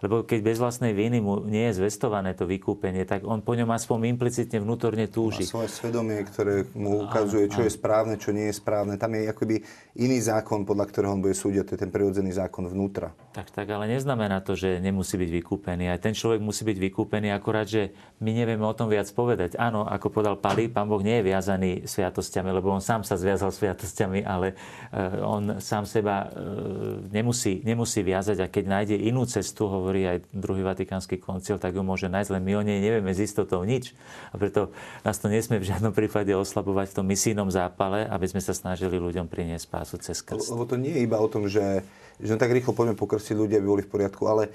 Lebo keď bez vlastnej viny mu nie je zvestované to vykúpenie, tak on po ňom aspoň implicitne vnútorne túži. Má svoje svedomie, ktoré mu ukazuje, čo je správne, čo nie je správne. Tam je akoby iný zákon, podľa ktorého on bude súdiť, to je ten prirodzený zákon vnútra. Tak, tak, ale neznamená to, že nemusí byť vykúpený. Aj ten človek musí byť vykúpený, akorát, že my nevieme o tom viac povedať. Áno, ako podal Pali, pán Boh nie je viazaný sviatosťami, lebo on sám sa zviazal sviatosťami, ale uh, on sám seba uh, nemusí, nemusí viazať a keď nájde inú cestu, hovorí, hovorí aj druhý vatikánsky koncil, tak ju môže nájsť, len my o nej nevieme s istotou nič. A preto nás to nesmie v žiadnom prípade oslabovať v tom misijnom zápale, aby sme sa snažili ľuďom priniesť spásu cez krst. Lebo to nie je iba o tom, že, že tak rýchlo poďme pokrstiť ľudia, aby boli v poriadku, ale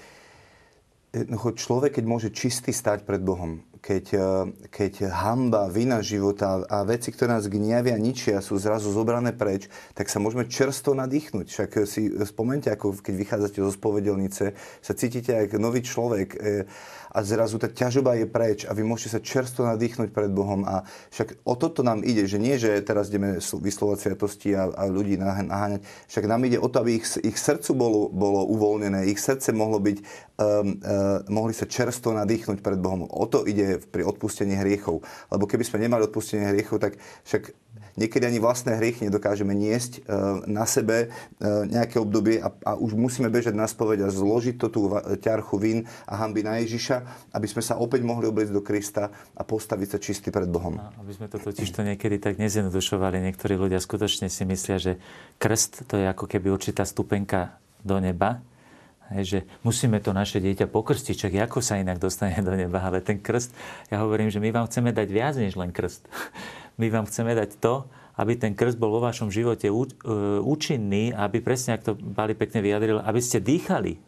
človek, keď môže čistý stať pred Bohom, keď, eh, keď hamba, vina života a veci, ktoré nás gniavia, ničia, sú zrazu zobrané preč, tak sa môžeme čersto nadýchnuť. Však si spomente, ako keď vychádzate zo spovedelnice, sa cítite ako nový človek eh, a zrazu tá ťažoba je preč a vy môžete sa čersto nadýchnuť pred Bohom. A však o toto nám ide, že nie, že teraz ideme vyslovať sviatosti a, a ľudí naháňať, však nám ide o to, aby ich, ich srdcu bolo, bolo uvoľnené, ich srdce mohlo byť, um, uh, mohli sa čerstvo nadýchnuť pred Bohom. O to ide pri odpustení hriechov. Lebo keby sme nemali odpustenie hriechov, tak však niekedy ani vlastné hriechy nedokážeme niesť e, na sebe e, nejaké obdobie a, a už musíme bežať na spoveď a zložiť to tú ťarchu vín a hamby na Ježiša, aby sme sa opäť mohli obliecť do Krista a postaviť sa čistý pred Bohom. No, aby sme to totiž to niekedy tak nezjednodušovali. Niektorí ľudia skutočne si myslia, že krst to je ako keby určitá stupenka do neba, Hej, že musíme to naše dieťa pokrstiť, čak ako sa inak dostane do neba, ale ten krst, ja hovorím, že my vám chceme dať viac než len krst. My vám chceme dať to, aby ten krst bol vo vašom živote e, účinný, aby presne, ak to Bali pekne vyjadril, aby ste dýchali e,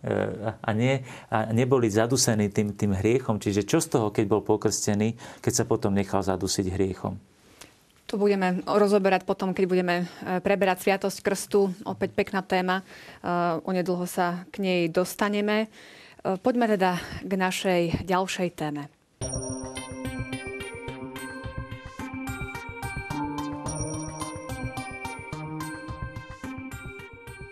a, nie, a neboli zadusení tým, tým hriechom. Čiže čo z toho, keď bol pokrstený, keď sa potom nechal zadusiť hriechom? To budeme rozoberať potom, keď budeme e, preberať Sviatosť Krstu. Opäť pekná téma. E, onedlho sa k nej dostaneme. E, poďme teda k našej ďalšej téme.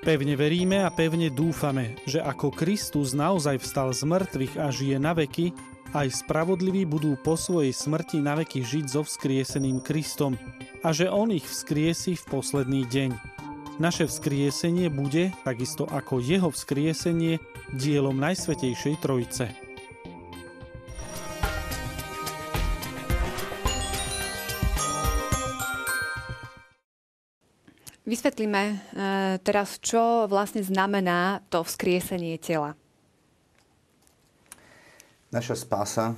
Pevne veríme a pevne dúfame, že ako Kristus naozaj vstal z mŕtvych a žije na veky, aj spravodliví budú po svojej smrti na veky žiť so vzkrieseným Kristom a že On ich vzkriesi v posledný deň. Naše vzkriesenie bude, takisto ako jeho vzkriesenie, dielom Najsvetejšej Trojce. Vysvetlíme e, teraz, čo vlastne znamená to vzkriesenie tela. Naša spása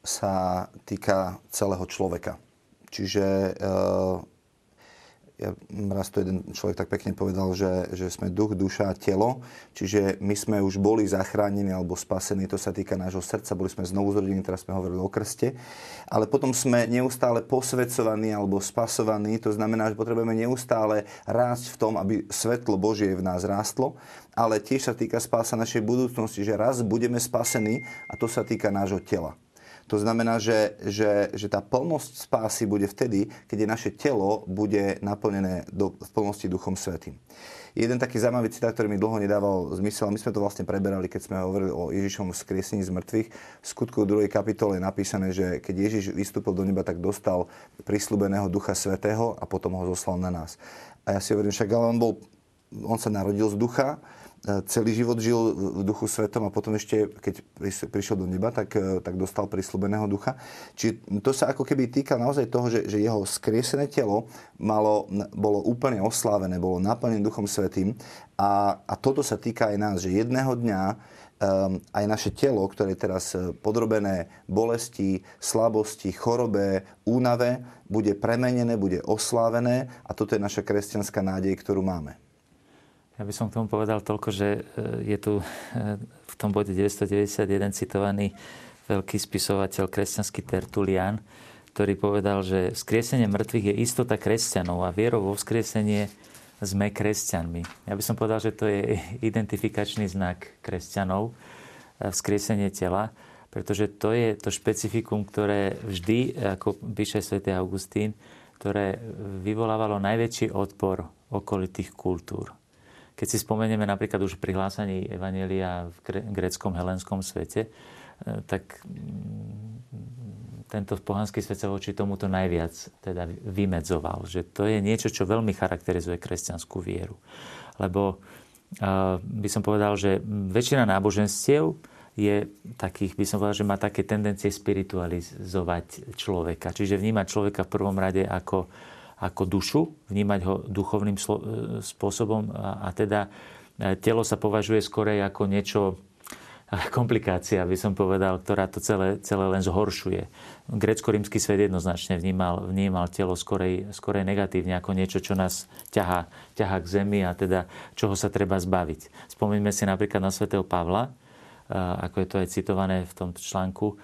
sa týka celého človeka. Čiže uh, ja, raz to jeden človek tak pekne povedal, že, že sme duch, duša a telo, čiže my sme už boli zachránení alebo spasení, to sa týka nášho srdca, boli sme znovu zrodení, teraz sme hovorili o krste, ale potom sme neustále posvedcovaní alebo spasovaní, to znamená, že potrebujeme neustále rásť v tom, aby svetlo Božie v nás rástlo, ale tiež sa týka spása našej budúcnosti, že raz budeme spasení a to sa týka nášho tela. To znamená, že, že, že tá plnosť spásy bude vtedy, keď je naše telo bude naplnené do, v plnosti Duchom Svetým. Jeden taký zaujímavý citát, ktorý mi dlho nedával zmysel, my sme to vlastne preberali, keď sme hovorili o Ježišovom skriesení z mŕtvych. V skutku 2. kapitole je napísané, že keď Ježiš vystúpil do neba, tak dostal prislúbeného Ducha Svetého a potom ho zoslal na nás. A ja si hovorím, však ale on, bol, on sa narodil z ducha, celý život žil v duchu svetom a potom ešte, keď prišiel do neba, tak, e, tak dostal prislúbeného ducha. Čiže to sa ako keby týka naozaj toho, že, že jeho skriesené telo malo, bolo úplne oslávené, bolo naplnené duchom svetým a, a toto sa týka aj nás, že jedného dňa um, aj naše telo, ktoré je teraz e, podrobené bolesti, slabosti, chorobe, únave, bude premenené, bude oslávené a toto je naša kresťanská nádej, ktorú máme. Ja by som k tomu povedal toľko, že e, je tu e, v tom bode 991 citovaný veľký spisovateľ kresťanský Tertulian, ktorý povedal, že vzkriesenie mŕtvych je istota kresťanov a vierou vo vzkriesenie sme kresťanmi. Ja by som povedal, že to je identifikačný znak kresťanov, e, vzkriesenie tela, pretože to je to špecifikum, ktoré vždy, ako píše svätý Augustín, ktoré vyvolávalo najväčší odpor okolitých kultúr. Keď si spomenieme napríklad už pri hlásaní Evanelia v greckom helenskom svete, e, tak mm, tento pohanský svet sa voči tomuto najviac teda vymedzoval. Že to je niečo, čo veľmi charakterizuje kresťanskú vieru. Lebo by som povedal, že väčšina náboženstiev je takých, by som povedal, že má také tendencie spiritualizovať človeka. Čiže vnímať človeka v prvom rade ako ako dušu, vnímať ho duchovným spôsobom a, a teda e, telo sa považuje skorej ako niečo, komplikácia, by som povedal, ktorá to celé, celé len zhoršuje. Grecko-rímsky svet jednoznačne vnímal, vnímal telo skorej, skorej negatívne ako niečo, čo nás ťahá, ťahá k zemi a teda čoho sa treba zbaviť. Spomíňme si napríklad na svätého Pavla, ako je to aj citované v tomto článku,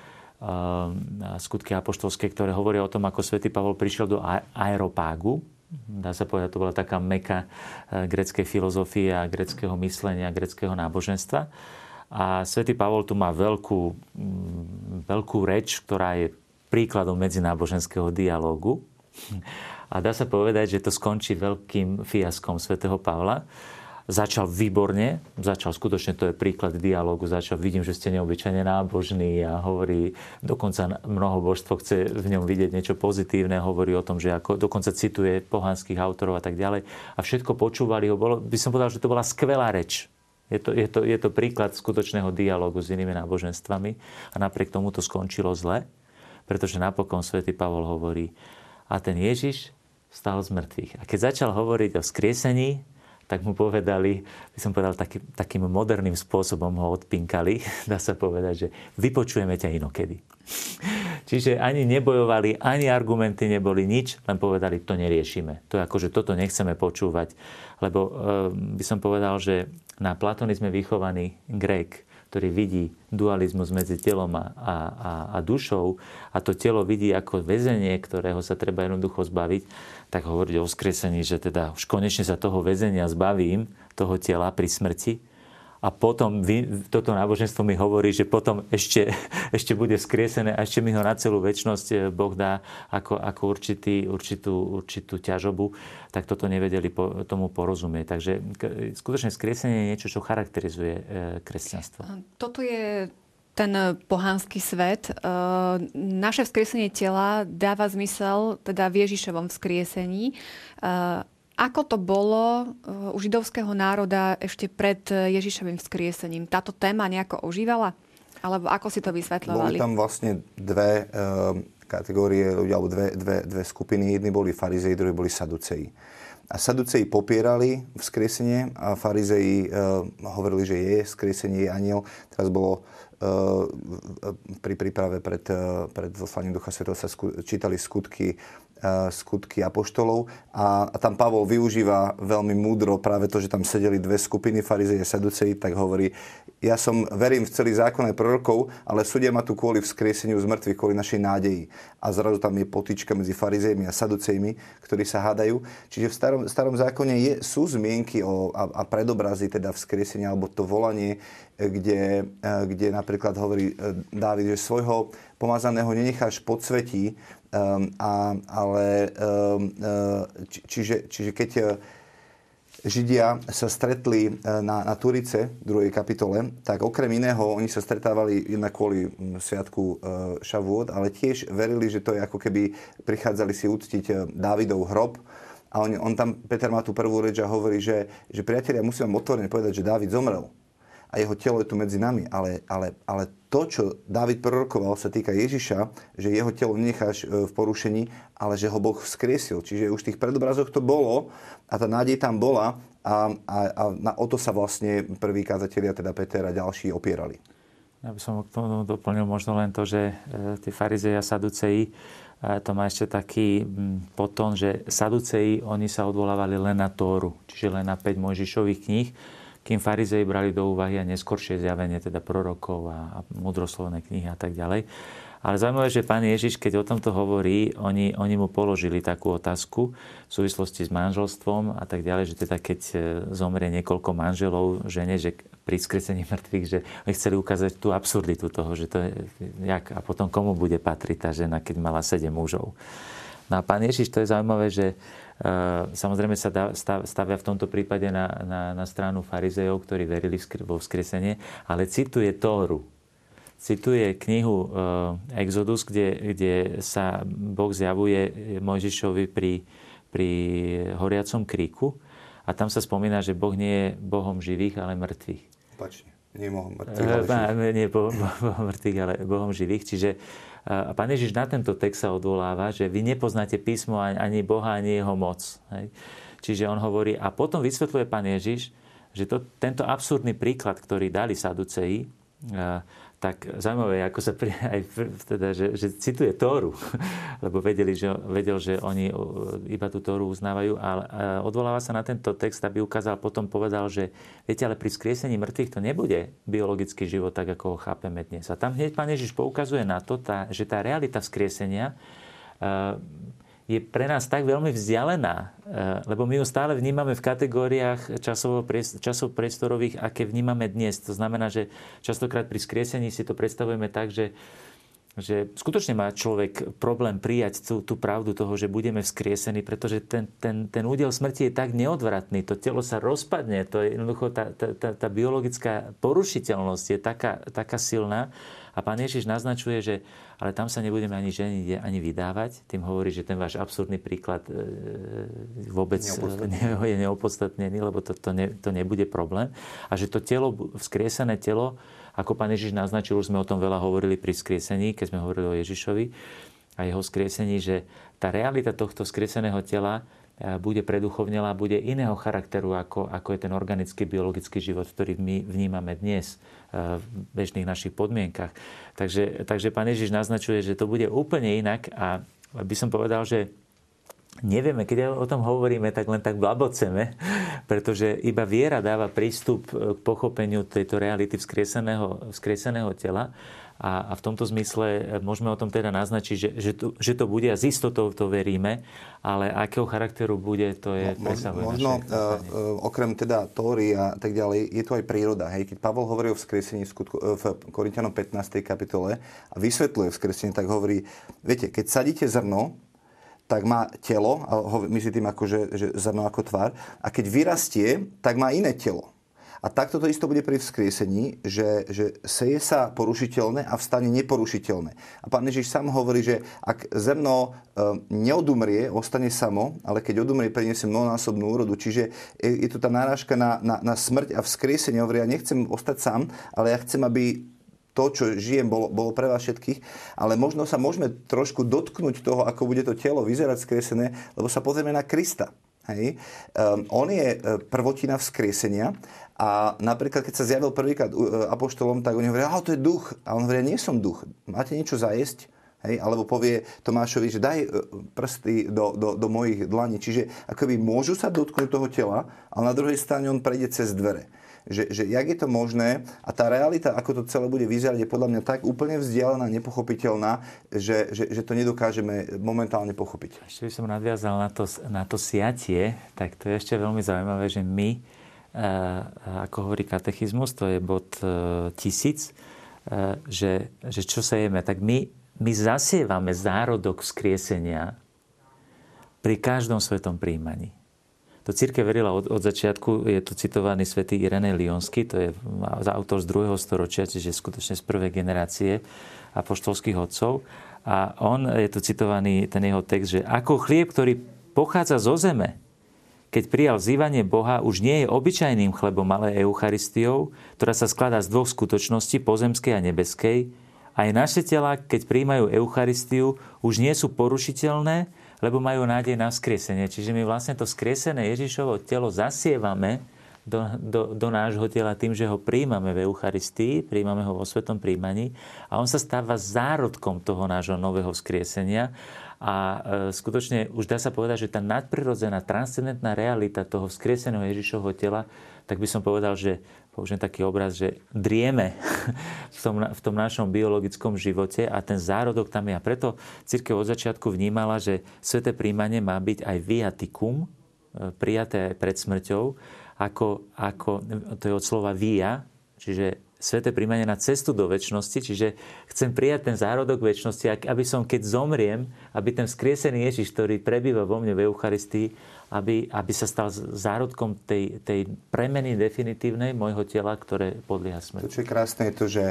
skutky apoštolské, ktoré hovoria o tom, ako svätý Pavol prišiel do aeropágu. Dá sa povedať, to bola taká meka eh, greckej filozofie a greckého myslenia, greckého náboženstva. A svätý Pavol tu má veľkú, mm, veľkú reč, ktorá je príkladom medzináboženského dialógu. A dá sa povedať, že to skončí veľkým fiaskom svätého Pavla začal výborne, začal skutočne, to je príklad dialogu, začal, vidím, že ste neobyčajne nábožní a hovorí, dokonca mnoho božstvo chce v ňom vidieť niečo pozitívne, hovorí o tom, že ako, dokonca cituje pohanských autorov a tak ďalej. A všetko počúvali ho, bolo, by som povedal, že to bola skvelá reč. Je to, je, to, je to príklad skutočného dialogu s inými náboženstvami a napriek tomu to skončilo zle, pretože napokon svätý Pavol hovorí, a ten Ježiš stal z mŕtvych. A keď začal hovoriť o skriesení, tak mu povedali, by som povedal, taký, takým moderným spôsobom ho odpinkali, dá sa povedať, že vypočujeme ťa inokedy. Čiže ani nebojovali, ani argumenty neboli nič, len povedali, to neriešime. To je ako, že toto nechceme počúvať. Lebo e, by som povedal, že na platonizme vychovaný Grek, ktorý vidí dualizmus medzi telom a, a, a dušou a to telo vidí ako väzenie, ktorého sa treba jednoducho zbaviť, tak hovoriť o vzkresení, že teda už konečne sa toho väzenia zbavím, toho tela pri smrti, a potom vy, toto náboženstvo mi hovorí, že potom ešte, ešte bude skriesené a ešte mi ho na celú väčnosť eh, Boh dá ako, ako určitý, určitú, určitú ťažobu, tak toto nevedeli po, tomu porozumieť. Takže skutočne skriesenie je niečo, čo charakterizuje eh, kresťanstvo. Toto je ten pohanský svet. Eh, naše vzkriesenie tela dáva zmysel teda v Ježišovom vzkriesení ako to bolo uh, u židovského národa ešte pred uh, Ježišovým vzkriesením? Táto téma nejako ožívala? Alebo ako si to vysvetľovali? Boli tam vlastne dve uh, kategórie ľudí, alebo dve, dve, dve skupiny. Jedni boli farizei, druhí boli saduceji. A saduceji popierali vzkriesenie a farizei uh, hovorili, že je vzkriesenie, je aniel. Teraz bolo pri príprave pred, pred zoslaním Ducha Svetova sa sku- čítali skutky Eh, skutky apoštolov a, tam Pavol využíva veľmi múdro práve to, že tam sedeli dve skupiny, farizeje a saduceji, tak hovorí, ja som verím v celý zákon aj prorokov, ale súdia ma tu kvôli vzkrieseniu z mŕtvych, kvôli našej nádeji. A zrazu tam je potička medzi farizejmi a saducejmi, ktorí sa hádajú. Čiže v starom, starom zákone je, sú zmienky o, a, a predobrazy teda vzkriesenia, alebo to volanie, eh, kde, eh, kde napríklad hovorí Dávid, že svojho pomazaného nenecháš podsvetí, Um, a, ale um, či, čiže, čiže keď e, Židia sa stretli e, na, na Turice druhej kapitole, tak okrem iného oni sa stretávali jednak kvôli sviatku uh, Šavôd, ale tiež verili, že to je ako keby prichádzali si uctiť Dávidov hrob. A on, on tam, Peter má tú prvú reč a hovorí, že, že priatelia, musím vám otvorene povedať, že Dávid zomrel a jeho telo je tu medzi nami. Ale, ale, ale to, čo Dávid prorokoval, sa týka Ježiša, že jeho telo necháš e, v porušení, ale že ho Boh vzkriesil. Čiže už v tých predobrazoch to bolo a tá nádej tam bola a, a, a na, o to sa vlastne prví kazatelia, teda Peter a ďalší opierali. Ja by som k tomu doplnil možno len to, že e, tí farizeji a saduceji, to má ešte taký potom, že saduceji, oni sa odvolávali len na Tóru, čiže len na 5 Mojžišových kníh kým farizei brali do úvahy a neskôršie zjavenie teda prorokov a, a mudroslovné knihy a tak ďalej. Ale zaujímavé, že pán Ježiš, keď o tomto hovorí, oni, oni mu položili takú otázku v súvislosti s manželstvom a tak ďalej, že teda keď e, zomrie niekoľko manželov žene, že pri skresení mŕtvych, že oni chceli ukázať tú absurditu toho, že to je, jak, a potom komu bude patriť tá žena, keď mala sedem mužov. No a pán Ježiš, to je zaujímavé, že samozrejme sa stavia v tomto prípade na, na, na stranu farizejov, ktorí verili vo vzkresenie, ale cituje Tóru. Cituje knihu eh, Exodus, kde, kde sa Boh zjavuje Mojžišovi pri, pri horiacom kríku a tam sa spomína, že Boh nie je Bohom živých, ale mŕtvych. Pačne. Nie Bohom mŕtvych, ale eh, živých. Nie Bohom mŕtvych, ale Bohom živých. Čiže a pán Ježiš na tento text sa odvoláva, že vy nepoznáte písmo ani Boha, ani jeho moc. Hej. Čiže on hovorí, a potom vysvetľuje pán Ježiš, že to, tento absurdný príklad, ktorý dali Saduceji, tak zaujímavé, ako sa pri, aj teda, že, že cituje Tóru, lebo vedeli, že, vedel, že oni iba tú Tóru uznávajú, ale odvoláva sa na tento text, aby ukázal, potom povedal, že viete, ale pri skriesení mŕtvych to nebude biologický život, tak ako ho chápeme dnes. A tam hneď pán Ježiš poukazuje na to, tá, že tá realita vzkriesenia je pre nás tak veľmi vzdialená, eh, lebo my ju stále vnímame v kategóriách časov priestorových, aké vnímame dnes. To znamená, že častokrát pri skriesení si to predstavujeme tak, že že skutočne má človek problém prijať tú, tú pravdu toho, že budeme vzkriesení, pretože ten, ten, ten údel smrti je tak neodvratný, to telo sa rozpadne, to je jednoducho tá, tá, tá, tá biologická porušiteľnosť je taká, taká silná. A pán Ježiš naznačuje, že ale tam sa nebudeme ani ženiť, ani vydávať. Tým hovorí, že ten váš absurdný príklad e, vôbec je neopodstatnený, lebo to, to, ne, to nebude problém. A že to telo, vzkriesené telo, ako pán Ježiš naznačil, už sme o tom veľa hovorili pri skriesení, keď sme hovorili o Ježišovi a jeho skriesení, že tá realita tohto skrieseného tela e, bude preduchovnelá, bude iného charakteru, ako, ako je ten organický, biologický život, ktorý my vnímame dnes e, v bežných našich podmienkach. Takže, takže pán Ježiš naznačuje, že to bude úplne inak a by som povedal, že nevieme, keď o tom hovoríme, tak len tak blaboceme, pretože iba viera dáva prístup k pochopeniu tejto reality vzkrieseného, vzkrieseného tela. A, a v tomto zmysle môžeme o tom teda naznačiť, že, že, to, že to bude a z istotou to veríme, ale akého charakteru bude, to je no, Možno uh, okrem teda Tóry a tak ďalej, je to aj príroda. Hej? Keď Pavol hovorí o vzkriesení v, skutku, v Korintianom 15. kapitole a vysvetľuje vzkriesenie, tak hovorí, viete, keď sadíte zrno, tak má telo, a myslí tým ako, že, že zrno ako tvár, a keď vyrastie, tak má iné telo. A takto to isto bude pri vzkriesení, že, že seje sa porušiteľné a vstane neporušiteľné. A pán Ježiš sám hovorí, že ak zrno e, neodumrie, ostane samo, ale keď odumrie, priniesie mnohonásobnú úrodu. Čiže je to tá náražka na, na, na smrť a vzkriesenie. Hovorí, ja nechcem ostať sám, ale ja chcem, aby to, čo žijem, bolo, bolo pre vás všetkých, ale možno sa môžeme trošku dotknúť toho, ako bude to telo vyzerať skresené, lebo sa pozrieme na Krista. Hej. Um, on je e, prvotina vzkriesenia a napríklad, keď sa zjavil prvýkrát e, apoštolom, tak oni hovoria, ale to je duch. A on hovorí, nie som duch. Máte niečo zajesť? Hej, alebo povie Tomášovi, že daj e, prsty do, do, do mojich dlaní. Čiže akoby môžu sa dotknúť toho tela, ale na druhej strane on prejde cez dvere že, že jak je to možné a tá realita, ako to celé bude vyzerať, je podľa mňa tak úplne vzdialená, nepochopiteľná, že, že, že to nedokážeme momentálne pochopiť. Ešte by som nadviazal na to, na to siatie, tak to je ešte veľmi zaujímavé, že my, ako hovorí katechizmus, to je bod e, tisíc, e, že, že čo jeme, tak my, my zasievame zárodok vzkriesenia pri každom svetom príjmaní. To církev verila od, od začiatku, je tu citovaný svätý Irenej Lionsky, to je autor z druhého storočia, čiže skutočne z prvej generácie apoštolských otcov. A on, je tu citovaný ten jeho text, že ako chlieb, ktorý pochádza zo zeme, keď prijal zývanie Boha, už nie je obyčajným chlebom, ale Eucharistiou, ktorá sa skladá z dvoch skutočností, pozemskej a nebeskej. Aj naše tela, keď príjmajú Eucharistiu, už nie sú porušiteľné, lebo majú nádej na skriesenie. Čiže my vlastne to skriesené Ježišovo telo zasievame do, do, do nášho tela tým, že ho príjmame v Eucharistii, príjmame ho vo Svetom príjmaní a on sa stáva zárodkom toho nášho nového skriesenia. A e, skutočne už dá sa povedať, že tá nadprirodzená, transcendentná realita toho vzkrieseného Ježišovho tela, tak by som povedal, že použijem taký obraz, že drieme v tom, v tom našom biologickom živote a ten zárodok tam je. A preto církev od začiatku vnímala, že sveté príjmanie má byť aj viatikum, e, prijaté aj pred smrťou, ako, ako to je od slova via, čiže sveté príjmanie na cestu do väčšnosti, čiže chcem prijať ten zárodok väčšnosti, aby som, keď zomriem, aby ten skriesený Ježiš, ktorý prebýva vo mne v Eucharistii, aby, aby sa stal zárodkom tej, tej premeny definitívnej môjho tela, ktoré podlieha smrti. To, čo je krásne, je to, že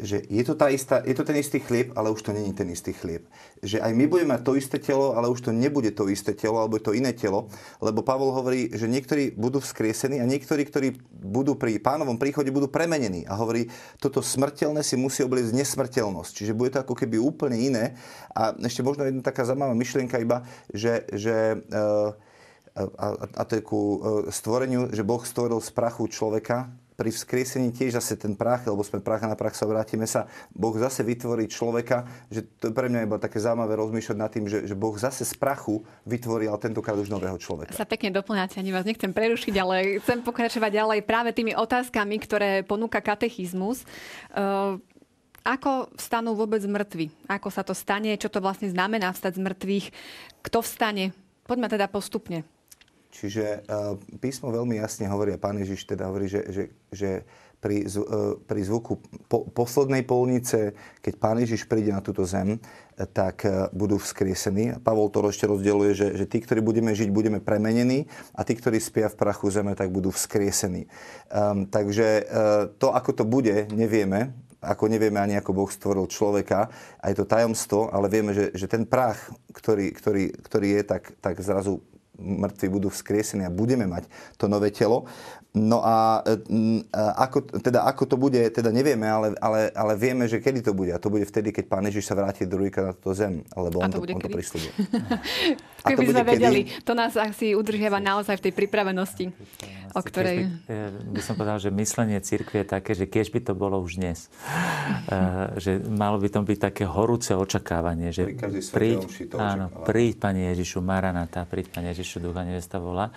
že je to, tá istá, je to ten istý chlieb, ale už to není ten istý chlieb. Že aj my budeme mať to isté telo, ale už to nebude to isté telo, alebo je to iné telo. Lebo Pavol hovorí, že niektorí budú vzkriesení a niektorí, ktorí budú pri pánovom príchode, budú premenení. A hovorí, toto smrteľné si musí obliecť nesmrteľnosť. Čiže bude to ako keby úplne iné. A ešte možno jedna taká zaujímavá myšlienka iba, že, že uh, a, a, a to je ku e, stvoreniu, že Boh stvoril z prachu človeka, pri vzkriesení tiež zase ten prach, lebo sme prach na prach sa vrátime sa, Boh zase vytvorí človeka, že to je pre mňa iba také zaujímavé rozmýšľať nad tým, že, že Boh zase z prachu vytvoril tentokrát už nového človeka. Sa pekne doplňate, ani vás nechcem prerušiť, ale chcem pokračovať ďalej práve tými otázkami, ktoré ponúka katechizmus. Uh, ako vstanú vôbec mŕtvi? Ako sa to stane? Čo to vlastne znamená vstať z mŕtvych? Kto vstane? Poďme teda postupne. Čiže uh, písmo veľmi jasne hovorí, a pán Ježiš teda hovorí, že, že, že pri, pri zvuku po, poslednej polnice, keď Pán Ježiš príde na túto zem, tak budú vzkriesení. Pavol to ešte rozdieluje, že, že tí, ktorí budeme žiť, budeme premenení a tí, ktorí spia v prachu zeme, tak budú vzkriesení. Um, takže uh, to, ako to bude, nevieme ako nevieme ani ako Boh stvoril človeka, aj to tajomstvo, ale vieme, že, že ten prach, ktorý, ktorý, ktorý je, tak, tak zrazu mŕtvi budú vzkriesení a budeme mať to nové telo. No a, e, a ako, teda, ako to bude, teda nevieme, ale, ale, ale vieme, že kedy to bude. A to bude vtedy, keď Pán Ježiš sa vráti druhýkrát na túto zem. Lebo on to, to, on to prislúbil. Keby sme vedeli, kedy? to nás asi udržiava naozaj v tej pripravenosti, o ktorej... By, by som povedal, že myslenie cirkvi je také, že keď by to bolo už dnes. uh, že malo by to byť také horúce očakávanie, že príď, áno, príď, Pane Ježišu, Maranata, príď, Pane Ježišu, Ducha nevesta volá.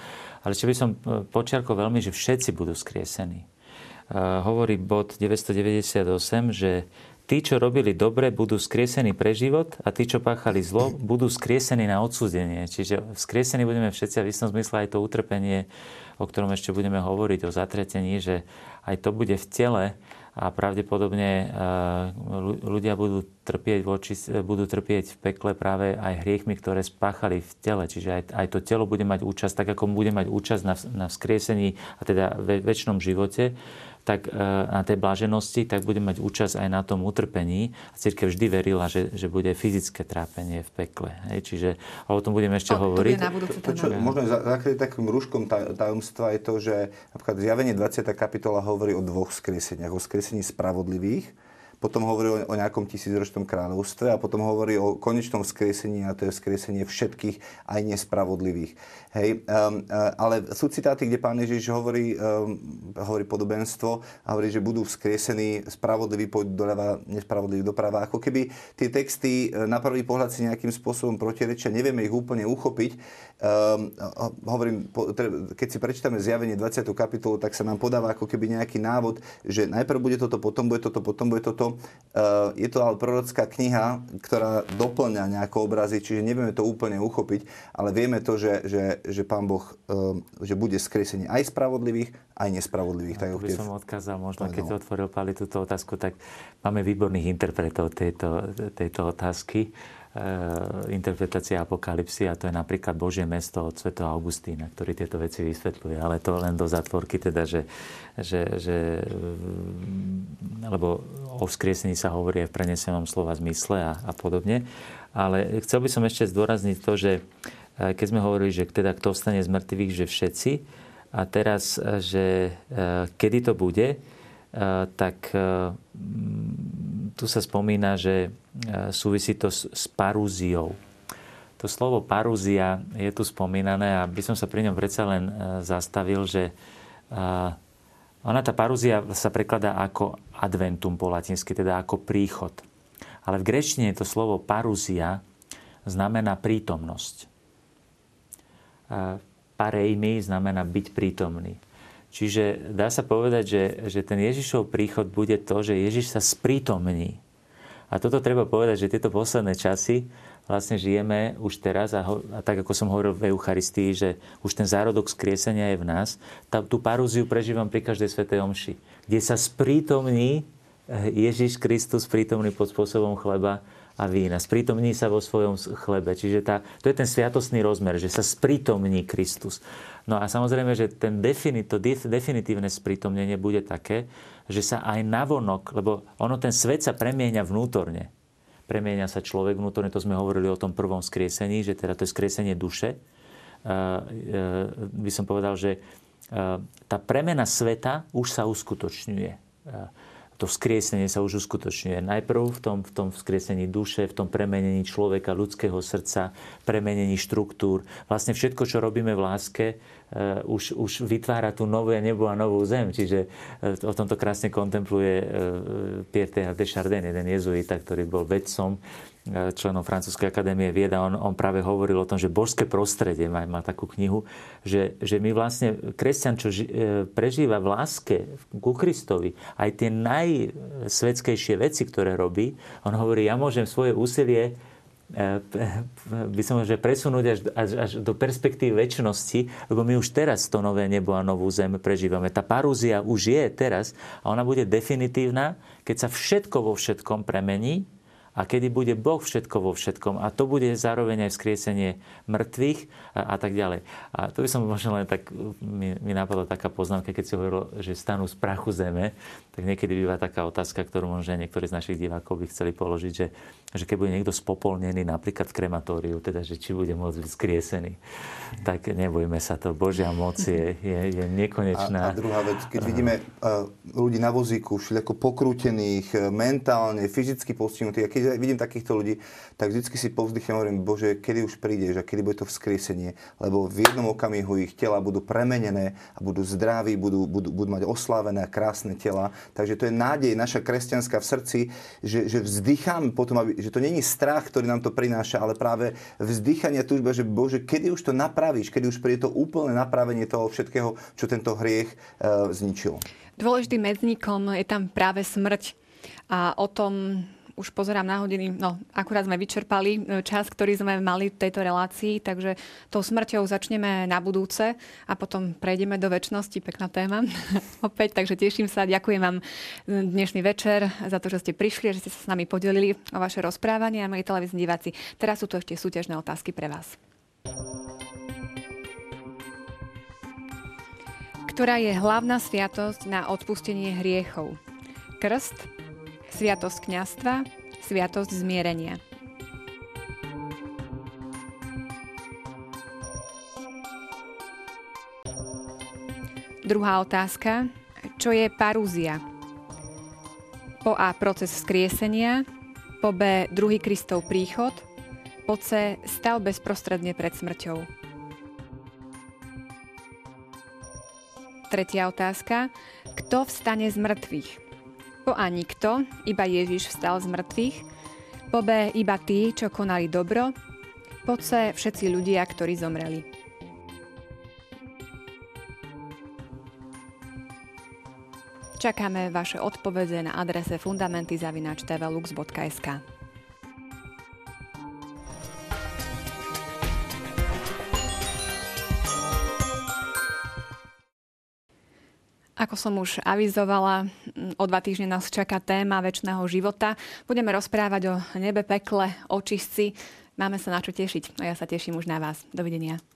Ale ešte by som e, počiarkol veľmi, že všetci budú skriesení. Uh, hovorí bod 998, že tí, čo robili dobre, budú skriesení pre život a tí, čo páchali zlo, budú skriesení na odsúdenie. Čiže skriesení budeme všetci a v istom zmysle aj to utrpenie, o ktorom ešte budeme hovoriť, o zatretení, že aj to bude v tele a pravdepodobne ľudia budú trpieť, voči, budú trpieť v pekle práve aj hriechmi, ktoré spáchali v tele. Čiže aj, aj to telo bude mať účasť, tak ako bude mať účasť na, na vzkriesení a teda väčšnom živote tak e, na tej bláženosti, tak bude mať účasť aj na tom utrpení. A církev vždy verila, že, že bude fyzické trápenie v pekle. Hej? Čiže o tom budeme ešte o, hovoriť. To, to, čo možno zakryť takým rúškom tajomstva je to, že napríklad zjavenie 20. kapitola hovorí o dvoch skrieseniach. O skriesení spravodlivých, potom hovorí o nejakom tisícročnom kráľovstve a potom hovorí o konečnom vzkriesení a to je vzkriesenie všetkých aj nespravodlivých. Hej, um, ale sú citáty, kde pán Ježiš hovorí, um, hovorí podobenstvo a hovorí, že budú vzkriesení spravodliví pôjdu doľava, nespravodliví doprava. Ako keby tie texty e, na prvý pohľad si nejakým spôsobom protirečia, nevieme ich úplne uchopiť. Um, hovorím, keď si prečítame zjavenie 20. kapitolu, tak sa nám podáva ako keby nejaký návod, že najprv bude toto, potom bude toto, potom bude toto. Uh, je to ale prorocká kniha, ktorá doplňa nejaké obrazy, čiže nevieme to úplne uchopiť, ale vieme to, že, že že Pán Boh ehm, že bude skresenie aj spravodlivých, aj nespravodlivých. tak by som odkázal, možno keď si otvoril Pali túto otázku, tak máme výborných interpretov tejto, tejto otázky interpretácia apokalipsy a to je napríklad Božie mesto od Sv. Augustína, ktorý tieto veci vysvetľuje. Ale to len do zatvorky, teda, že, že, že lebo o vzkriesení sa hovorí aj v prenesenom slova zmysle a, a podobne. Ale chcel by som ešte zdôrazniť to, že keď sme hovorili, že teda kto stane z mŕtvych, že všetci. A teraz, e, že kedy to bude, tak tu sa spomína, že súvisí to s parúziou. To slovo parúzia je tu spomínané a by som sa pri ňom predsa len zastavil, že ona tá parúzia sa prekladá ako adventum po latinsky, teda ako príchod. Ale v grečtine to slovo parúzia znamená prítomnosť parejmi znamená byť prítomný. Čiže dá sa povedať, že, že ten Ježišov príchod bude to, že Ježiš sa sprítomní. A toto treba povedať, že tieto posledné časy vlastne žijeme už teraz a, ho, a tak ako som hovoril v Eucharistii, že už ten zárodok skriesenia je v nás, tá, tú parúziu prežívam pri každej svetej omši, kde sa sprítomní Ježiš Kristus prítomný pod spôsobom chleba a vína. Sprítomní sa vo svojom chlebe. Čiže tá, to je ten sviatostný rozmer, že sa sprítomní Kristus. No a samozrejme, že ten definit, to definitívne sprítomnenie bude také, že sa aj navonok, lebo ono ten svet sa premieňa vnútorne. Premieňa sa človek vnútorne, to sme hovorili o tom prvom skriesení, že teda to je skriesenie duše. By som povedal, že tá premena sveta už sa uskutočňuje to vzkriesenie sa už uskutočňuje. Najprv v tom, v tom vzkriesení duše, v tom premenení človeka, ľudského srdca, premenení štruktúr. Vlastne všetko, čo robíme v láske, už, už vytvára tú nové nebo a novú zem. Čiže uh, o tomto krásne kontempluje uh, Pierre de Chardin, jeden jezuita, ktorý bol vedcom členom Francúzskej akadémie vieda, on, on práve hovoril o tom, že božské prostredie, má, má takú knihu, že, že my vlastne, kresťan, čo ži, prežíva v láske ku Kristovi, aj tie najsvedskejšie veci, ktoré robí, on hovorí, ja môžem svoje úsilie by som že presunúť až, až, až do perspektívy väčšnosti, lebo my už teraz to nové nebo a novú zem prežívame. Tá parúzia už je teraz a ona bude definitívna, keď sa všetko vo všetkom premení a kedy bude Boh všetko vo všetkom. A to bude zároveň aj vzkriesenie mŕtvych a, a tak ďalej. A to by som možno len tak, mi, mi napadla taká poznámka, keď si hovoril, že stanú z prachu zeme, tak niekedy býva taká otázka, ktorú možno niektorí z našich divákov by chceli položiť, že, že keď bude niekto spopolnený napríklad v krematóriu, teda, že či bude môcť byť skriesený, tak nebojme sa to. Božia moc je, je, je nekonečná. A, a druhá vec, keď vidíme uh, ľudí na vozíku, všelijako pokrútených, e, mentálne, fyzicky postihnutých, a keď vidím takýchto ľudí, tak vždycky si povzdychnem hovorím, Bože, kedy už prídeš a kedy bude to vzkriesenie, lebo v jednom okamihu ich tela budú premenené a budú zdraví, budú, budú, budú mať oslávené a krásne tela. Takže to je nádej naša kresťanská v srdci, že, že vzdychám potom, aby, že to není strach, ktorý nám to prináša, ale práve vzdychanie a túžba, že Bože, kedy už to napravíš, kedy už príde to úplné napravenie toho všetkého, čo tento hriech e, zničil. Dôležitým medzníkom je tam práve smrť. A o tom už pozerám na hodiny, no akurát sme vyčerpali e, čas, ktorý sme mali v tejto relácii, takže tou smrťou začneme na budúce a potom prejdeme do väčšnosti. Pekná téma opäť, takže teším sa. Ďakujem vám e, dnešný večer za to, že ste prišli že ste sa s nami podelili o vaše rozprávanie a milí televízni diváci. Teraz sú tu ešte súťažné otázky pre vás. Ktorá je hlavná sviatosť na odpustenie hriechov? Krst, Sviatosť kňastva, sviatosť zmierenia. Druhá otázka. Čo je parúzia? Po A. Proces vzkriesenia. Po B. Druhý Kristov príchod. Po C. Stav bezprostredne pred smrťou. Tretia otázka. Kto vstane z mŕtvych? Po A nikto, iba Ježiš vstal z mŕtvych. Po B iba tí, čo konali dobro. Po C všetci ľudia, ktorí zomreli. Čakáme vaše odpovede na adrese fundamenty.tvlux.sk. Ako som už avizovala, o dva týždne nás čaká téma väčšného života. Budeme rozprávať o nebe, pekle, očistci. Máme sa na čo tešiť a ja sa teším už na vás. Dovidenia.